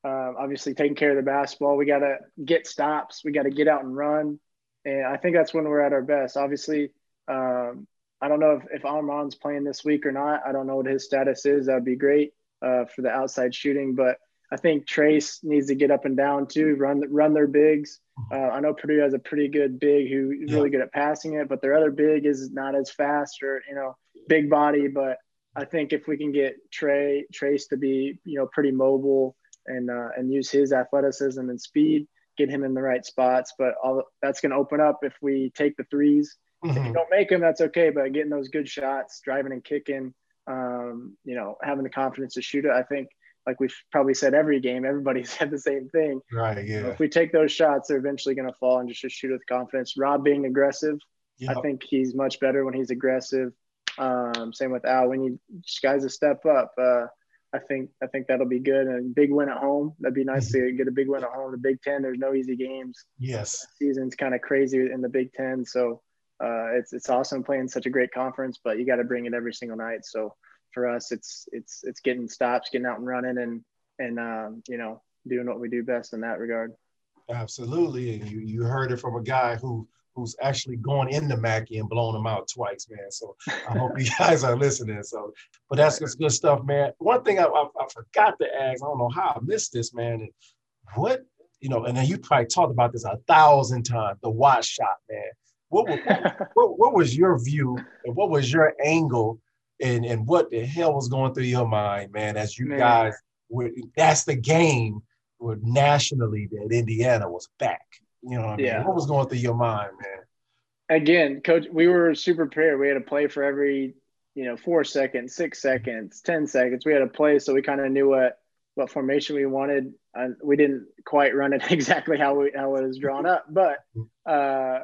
um, obviously taking care of the basketball. We got to get stops. We got to get out and run. And I think that's when we're at our best. Obviously, um, I don't know if, if Armaan's playing this week or not. I don't know what his status is. That'd be great uh, for the outside shooting. But I think Trayce needs to get up and down too, run run their bigs. Uh, I know Purdue has a pretty good big who's really good at passing it, but their other big is not as fast or you know big body. But I think if we can get Trey Trayce to be you know pretty mobile and uh, and use his athleticism and speed, get him in the right spots. But all that's going to open up if we take the 3s mm-hmm. If you don't make them, that's okay. But getting those good shots, driving and kicking, um, you know, having the confidence to shoot it, I think. Like we've probably said every game, everybody (laughs) said the same thing.
Right. Yeah.
if we take those shots, they're eventually going to fall and just, just shoot with confidence. Rob being aggressive, yep. I think he's much better when he's aggressive. Um, same with Al. We need guys to step up. Uh, I think I think that'll be good and big win at home. That'd be nice to get a big win at home. The Big Ten, there's no easy games.
Yes,
the season's kind of crazy in the Big Ten, so uh, it's it's awesome playing such a great conference. But you got to bring it every single night. So for us, it's it's it's getting stops, getting out and running, and and um, you know doing what we do best in that regard.
Absolutely, and you you heard it from a guy who who's actually going into Mackey and blowing them out twice, man. So I hope you (laughs) guys are listening. So, but that's just good stuff, man. One thing I, I, I, forgot to ask, I don't know how I missed this, man. What you know, and then you probably talked about this a thousand times, the Wat Shot, man. What, (laughs) what, what was your view and what was your angle and, and what the hell was going through your mind, man, as you man. guys were, that's the game where nationally that Indiana was back. You know what I mean? Yeah. What was going through your mind, man?
Again, coach, we were super prepared. We had to play for every, you know, four seconds, six seconds, ten seconds. We had to play, so we kind of knew what what formation we wanted. Uh, we didn't quite run it (laughs) exactly how we how it was drawn up, but uh,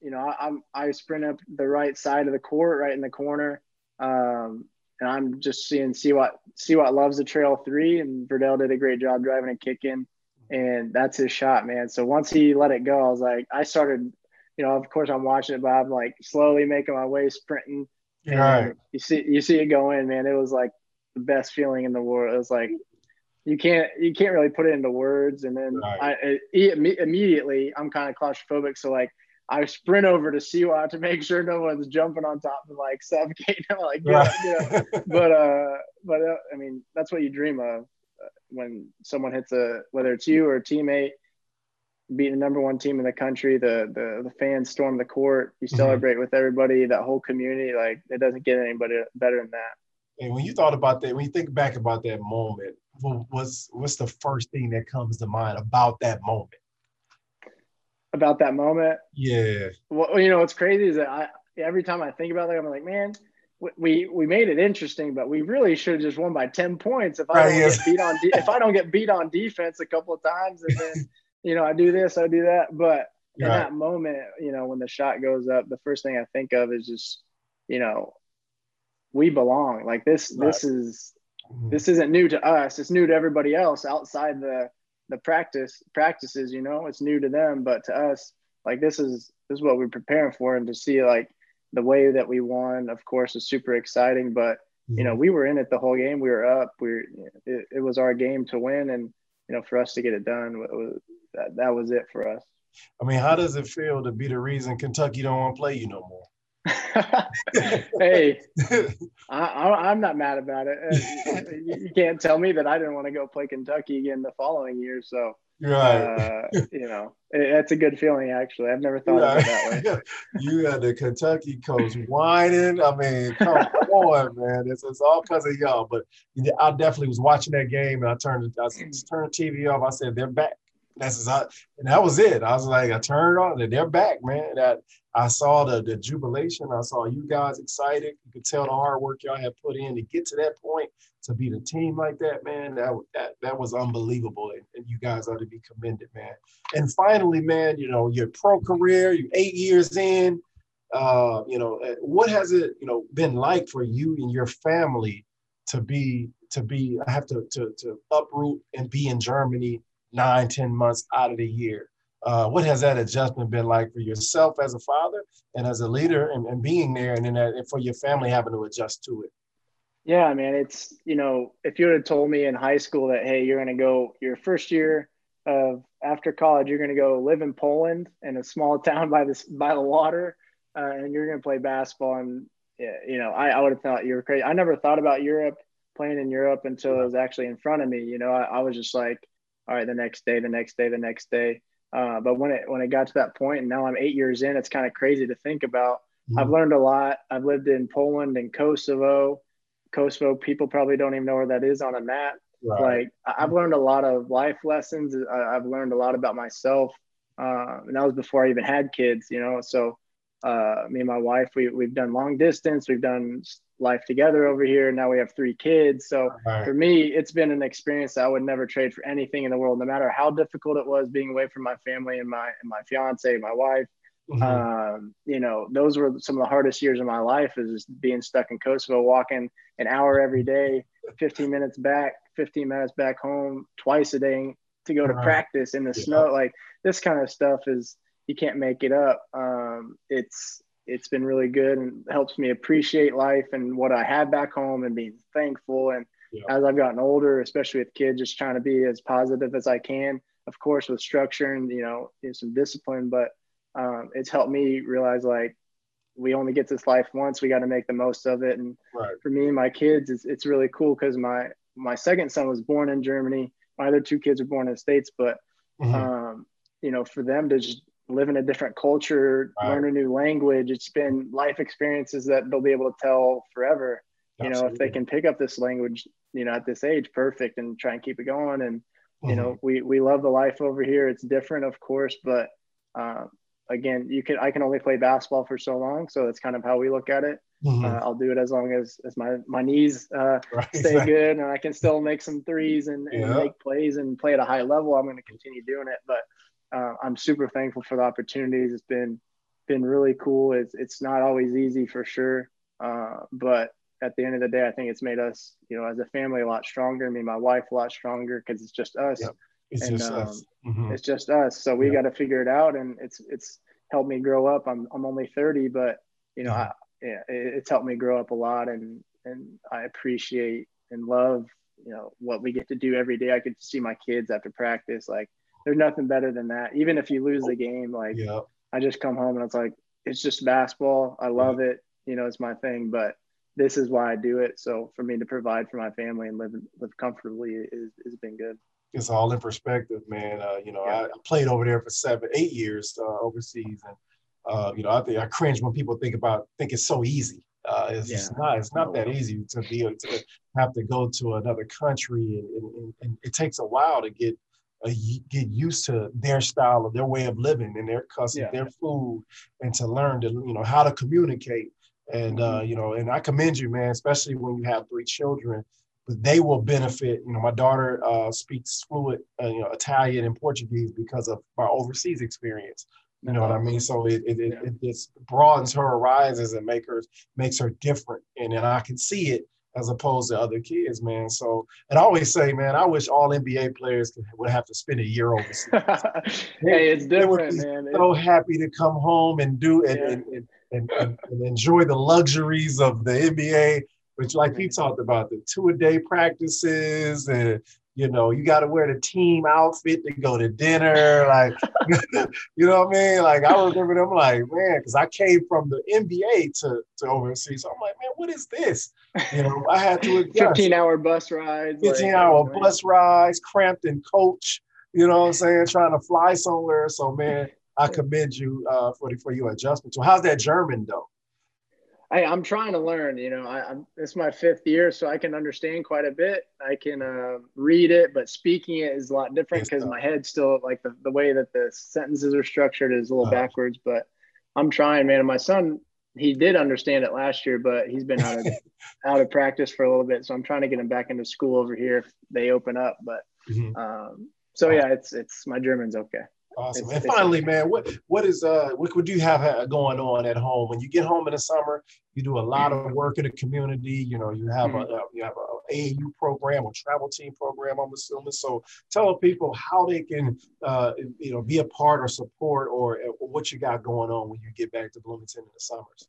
you know, I, am I sprint up the right side of the court, right in the corner, um, and I'm just seeing see what see what loves the trail three, and Verdell did a great job driving and kicking and that's his shot, man. So once he let it go, I was like, I started, you know, of course I'm watching it, but I'm like slowly making my way sprinting. And right. you see, you see it go in, man. It was like the best feeling in the world. It was like you can't, you can't really put it into words. And then right. I it, immediately, I'm kind of claustrophobic, so like I sprint over to see Siwa to make sure no one's jumping on top and like suffocating (laughs) him. like, yeah, right. but uh, but uh, I mean, that's what you dream of when someone hits a whether it's you or a teammate beating the number one team in the country the the, the fans storm the court you mm-hmm. celebrate mm-hmm. with everybody that whole community like it doesn't get anybody better than that
and when you thought about that when you think back about that moment what's what's the first thing that comes to mind about that moment
about that moment
yeah
well you know what's crazy is that i every time i think about that i'm like man we we made it interesting, but we really should have just won by ten points. If I don't yes. get beat on de- if I don't get beat on defense a couple of times, and then (laughs) you know I do this, I do that. But in right. that moment, you know, when the shot goes up, the first thing I think of is just, you know, we belong. Like this, right. this is mm-hmm. this isn't new to us. It's new to everybody else outside the the practice practices. You know, it's new to them, but to us, like this is this is what we're preparing for, and to see like the way that we won, of course, is super exciting. But you know, mm-hmm. we were in it the whole game. We were up. We were, it, it was our game to win, and you know, for us to get it done, it was, that that was it for us.
I mean, how does it feel to be the reason Kentucky don't want to play you no more? (laughs)
hey, (laughs) I, am not mad about it. Uh, you can't tell me that I didn't want to go play Kentucky again the following year. So
Right.
Uh, you know, it, that's a good feeling, actually. I've never thought of it that way. (laughs)
you had the Kentucky coach whining. I mean, come on, man. It's, it's all because of y'all. But I definitely was watching that game and I turned, I turned TV off. I said, they're back. That's and that was it. I was like, I turned on and they're back, man. That I saw the the jubilation. I saw you guys excited. You could tell the hard work y'all had put in to get to that point to beat a team like that, man. That that that was unbelievable, and, and you guys ought to be commended, man. And finally, man, you know your pro career, you eight years in. Uh, you know, uh, what has it, you know, been like for you and your family to be to be I have to to to uproot and be in Germany nine, ten months out of the year. Uh, what has that adjustment been like for yourself as a father and as a leader and, and being there and then that, and for your family having to adjust to it?
Yeah, man, it's, you know, if you would have told me in high school that, hey, you're going to go your first year of after college, you're going to go live in Poland in a small (laughs) town by this, by the water, uh, and you're going to play basketball. And, you know, I, I would have thought you were crazy. I never thought about Europe playing in Europe until it was actually in front of me. You know, I, I was just like, all right, the next day, the next day, the next day. Uh, but when it when it got to that point, and now I'm eight years in, it's kind of crazy to think about. Mm-hmm. I've learned a lot. I've lived in Poland and Kosovo. Kosovo, people probably don't even know where that is on a map. Right. Like I've learned a lot of life lessons. I've learned a lot about myself, uh, and that was before I even had kids. You know, so uh, me and my wife, we we've done long distance. We've done life together over here. Now we have three kids. So right. for me, it's been an experience I would never trade for anything in the world, no matter how difficult it was being away from my family and my and my fiance, my wife. Mm-hmm. Um, you know, those were some of the hardest years of my life is just being stuck in Kosovo, walking an hour every day 15 minutes back, 15 minutes back home twice a day to go to right. practice in the yeah. snow. Like this kind of stuff is you can't make it up. Um, it's it's been really good and helps me appreciate life and what I have back home and being thankful. And yeah. as I've gotten older, especially with kids, just trying to be as positive as I can. Of course, with structure and you know some discipline, but um, it's helped me realize like we only get this life once. We got to make the most of it. And right. for me and my kids, it's, it's really cool because my my second son was born in Germany. My other two kids were born in the States, but mm-hmm. um, you know, for them to just live in a different culture, right. learn a new language, it's been life experiences that they'll be able to tell forever. Absolutely. You know, if they can pick up this language, you know, at this age, perfect, and try and keep it going. And mm-hmm. you know, we we love the life over here. It's different, of course, but uh, again, you can I can only play basketball for so long, so that's kind of how we look at it. Mm-hmm. Uh, I'll do it as long as as my my knees uh, right. stay good and I can still make some threes and, and yeah. make plays and play at a high level. I'm going to continue doing it, but uh, I'm super thankful for the opportunities. It's been been really cool. It's it's not always easy for sure, uh, but at the end of the day, I think it's made us, you know, as a family a lot stronger. Me and my wife a lot stronger because it's just us. Yep. It's and, just um, us. Mm-hmm. It's just us. So we yep. got to figure it out, and it's it's helped me grow up. I'm I'm only 30, but you know, I, yeah, it's helped me grow up a lot, and and I appreciate and love you know what we get to do every day. I get to see my kids after practice. Like there's nothing better than that. Even if you lose the game, like yeah. I just come home and it's like it's just basketball. I love yeah. it. You know, it's my thing, but this is why I do it. So for me to provide for my family and live live comfortably is has been good.
It's all in perspective, man. Uh, you know, yeah. I played over there for seven, eight years uh, overseas, and uh, you know, I think I cringe when people think about think it's so easy. Uh, it's, yeah. not. It's not that easy to be to have to go to another country, and, and, and it takes a while to get uh, get used to their style of their way of living and their customs, yeah. their food, and to learn to you know how to communicate. And uh, mm-hmm. you know, and I commend you, man, especially when you have three children. But they will benefit. You know, my daughter uh, speaks fluent, uh, you know, Italian and Portuguese because of my overseas experience. You know what I mean? So it it, it, it just broadens her horizons and make her makes her different. And then I can see it as opposed to other kids, man. So, and I always say, man, I wish all NBA players could, would have to spend a year overseas. (laughs)
hey, it's different, man.
So happy to come home and do and, yeah. and, and, and, and, and, enjoy the luxuries of the NBA, which, like you talked about, the two a day practices and you know, you got to wear the team outfit to go to dinner. Like, (laughs) you know what I mean? Like, I remember them like, man, because I came from the NBA to, to overseas. So I'm like, man, what is this? You know, I had to (laughs)
adjust. 15 hour bus rides.
15 like, hour bus rides, cramped in coach, you know what I'm saying? Trying to fly somewhere. So, man, I commend you uh, for, the, for your adjustment. So, how's that German though?
I, I'm trying to learn. You know, I, am it's my fifth year, so I can understand quite a bit. I can uh, read it, but speaking it is a lot different because my head's still like the, the way that the sentences are structured is a little uh-huh. backwards. But I'm trying, man. And my son, he did understand it last year, but he's been out of (laughs) out of practice for a little bit. So I'm trying to get him back into school over here if they open up. But mm-hmm. um, so yeah, it's it's my German's okay.
Awesome. And finally, man, what what is uh what would you have going on at home when you get home in the summer? You do a lot of work in the community. You know, you have mm-hmm. a you have a AAU program or travel team program. I'm assuming. So tell people how they can uh you know be a part or support or, or what you got going on when you get back to Bloomington in the summers.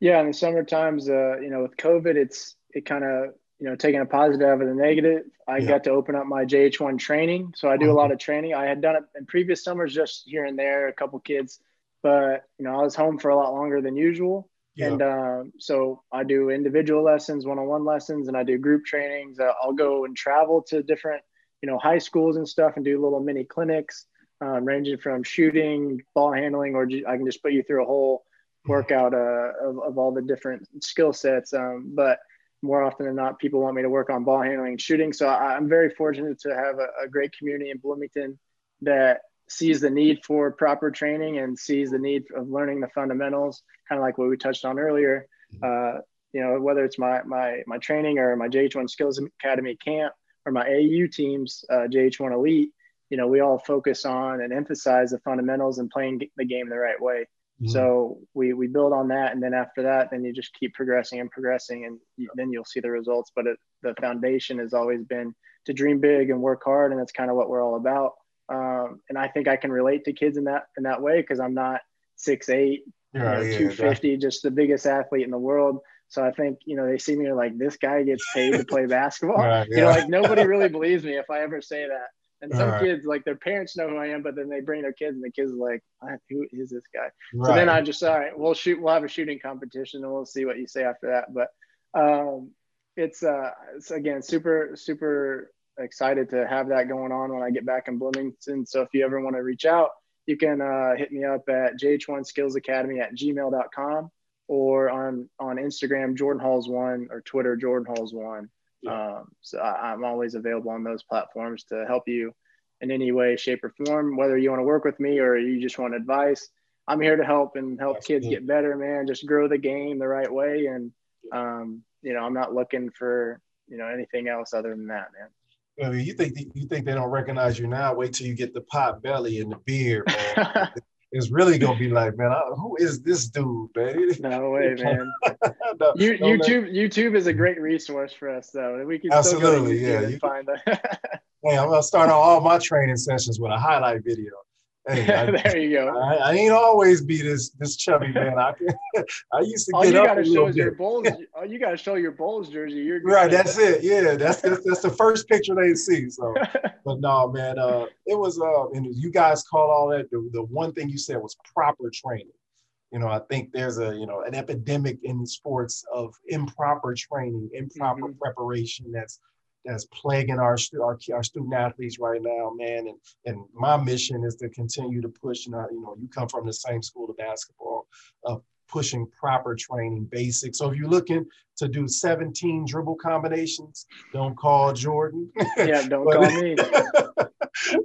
Yeah, in the summer times, uh, you know, with COVID, it's it kind of you know, taking a positive out of the negative, I yeah. got to open up my JH1 training. So I do a lot of training. I had done it in previous summers, just here and there, a couple kids, but you know, I was home for a lot longer than usual. Yeah. And um, so I do individual lessons, one-on-one lessons, and I do group trainings. Uh, I'll go and travel to different, you know, high schools and stuff, and do little mini clinics, um, ranging from shooting, ball handling, or I can just put you through a whole mm-hmm. workout uh, of, of all the different skill sets. Um, but more often than not, people want me to work on ball handling and shooting. So I, am very fortunate to have a, a, great community in Bloomington that sees the need for proper training and sees the need of learning the fundamentals, kind of like what we touched on earlier. Uh, you know, whether it's my my my training or my JH1 Skills Academy camp or my AU teams, uh, JH1 Elite, you know, we all focus on and emphasize the fundamentals and playing the game the right way. Mm-hmm. So we we build on that, and then after that, then you just keep progressing and progressing, and you, then you'll see the results. But it, the foundation has always been to dream big and work hard, and that's kind of what we're all about. Um, and I think I can relate to kids in that in that way because I'm not six eight, yeah, know, yeah, 250, just the biggest athlete in the world. So I think, you know, they see me like this guy gets paid to play (laughs) basketball. Right, yeah. You know, like nobody really believes me if I ever say that. And some right. kids, like their parents know who I am, but then they bring their kids, and the kids are like, "Who is this guy?" Right. So then I just, all right, we'll shoot. We'll have a shooting competition, and we'll see what you say after that. But um, it's, uh, it's again super, super excited to have that going on when I get back in Bloomington. So if you ever want to reach out, you can uh, hit me up at jh1 skills academy at gmail.com or on on Instagram, Jordan Hulls one, or Twitter, Jordan Hulls one. Yeah. Um, so I, am always available on those platforms to help you in any way, shape, or form. Whether you want to work with me or you just want advice, I'm here to help and help That's kids get better, man. Just grow the game the right way, and um, you know, I'm not looking for you know anything else other than that, man.
I mean, you think you think they don't recognize you now? Wait till you get the pot belly and the beard, man. (laughs) is really gonna be (laughs) like, man, who is this dude, man? (laughs)
No way, (laughs) man. no, you, YouTube, let... YouTube is a great resource for us, though. We can
absolutely, yeah. You find that. hey, I'm gonna start all my training sessions with a highlight video. Hey, (laughs)
I, there you go. (laughs)
I, I, ain't always be this this chubby man. I (laughs) I used to
all
get
you
gotta
show your Bulls. all you gotta show your Bulls jersey. You're
right. That's it. Yeah, that's, that's that's the first picture they see. So, but no, man. Uh, it was uh, and you guys call all that. The, the one thing you said was proper training. You know, I think there's a you know an epidemic in sports of improper training, improper mm-hmm. preparation. That's that's plaguing our, our, our student athletes right now, man. And and my mission is to continue to push. You know, you know, you come from the same school of basketball, of pushing proper training basics. So if you're looking to do 17 dribble combinations, don't call Jordan.
Yeah, (laughs) don't but, call me. (laughs)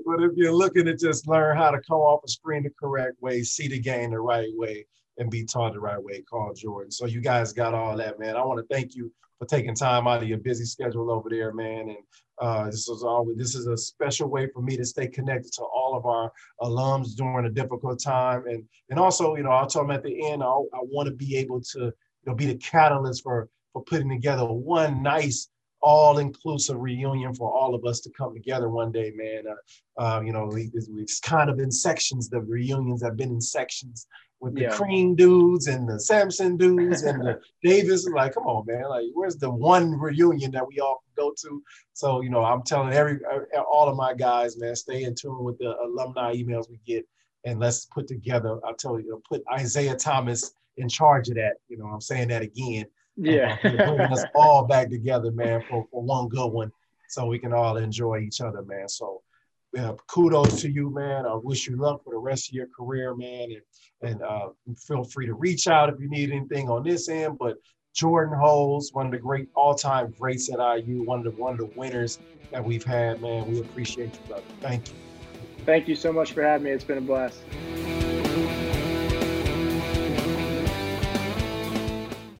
but if you're looking to just learn how to come off a screen the correct way, see the game the right way, and be taught the right way, call Jordan. So you guys got all that, man. I want to thank you for taking time out of your busy schedule over there, man. And uh, this is always this is a special way for me to stay connected to all of our alums during a difficult time. And and also, you know, I'll tell them at the end, I, I want to be able to, you know, be the catalyst for for putting together one nice all-inclusive reunion for all of us to come together one day, man. Uh, uh, you know, we, it's kind of in sections. The reunions have been in sections, with the yeah. Crean dudes and the Sampson dudes and the (laughs) Davis. Like, come on, man! Like, where's the one reunion that we all go to? So, you know, I'm telling every all of my guys, man, stay in tune with the alumni emails we get, and let's put together. I'll tell you, put Isiah Thomas in charge of that. You know, I'm saying that again.
Yeah,
uh, bringing us (laughs) all back together, man, for, for one good one, so we can all enjoy each other, man. So uh, kudos to you, man. I wish you luck for the rest of your career, man. And and uh, feel free to reach out if you need anything on this end. But Jordan Hulls, one of the great all-time greats at IU, one of the one of the winners that we've had, man. We appreciate you, brother. Thank you.
Thank you so much for having me. It's been a blast.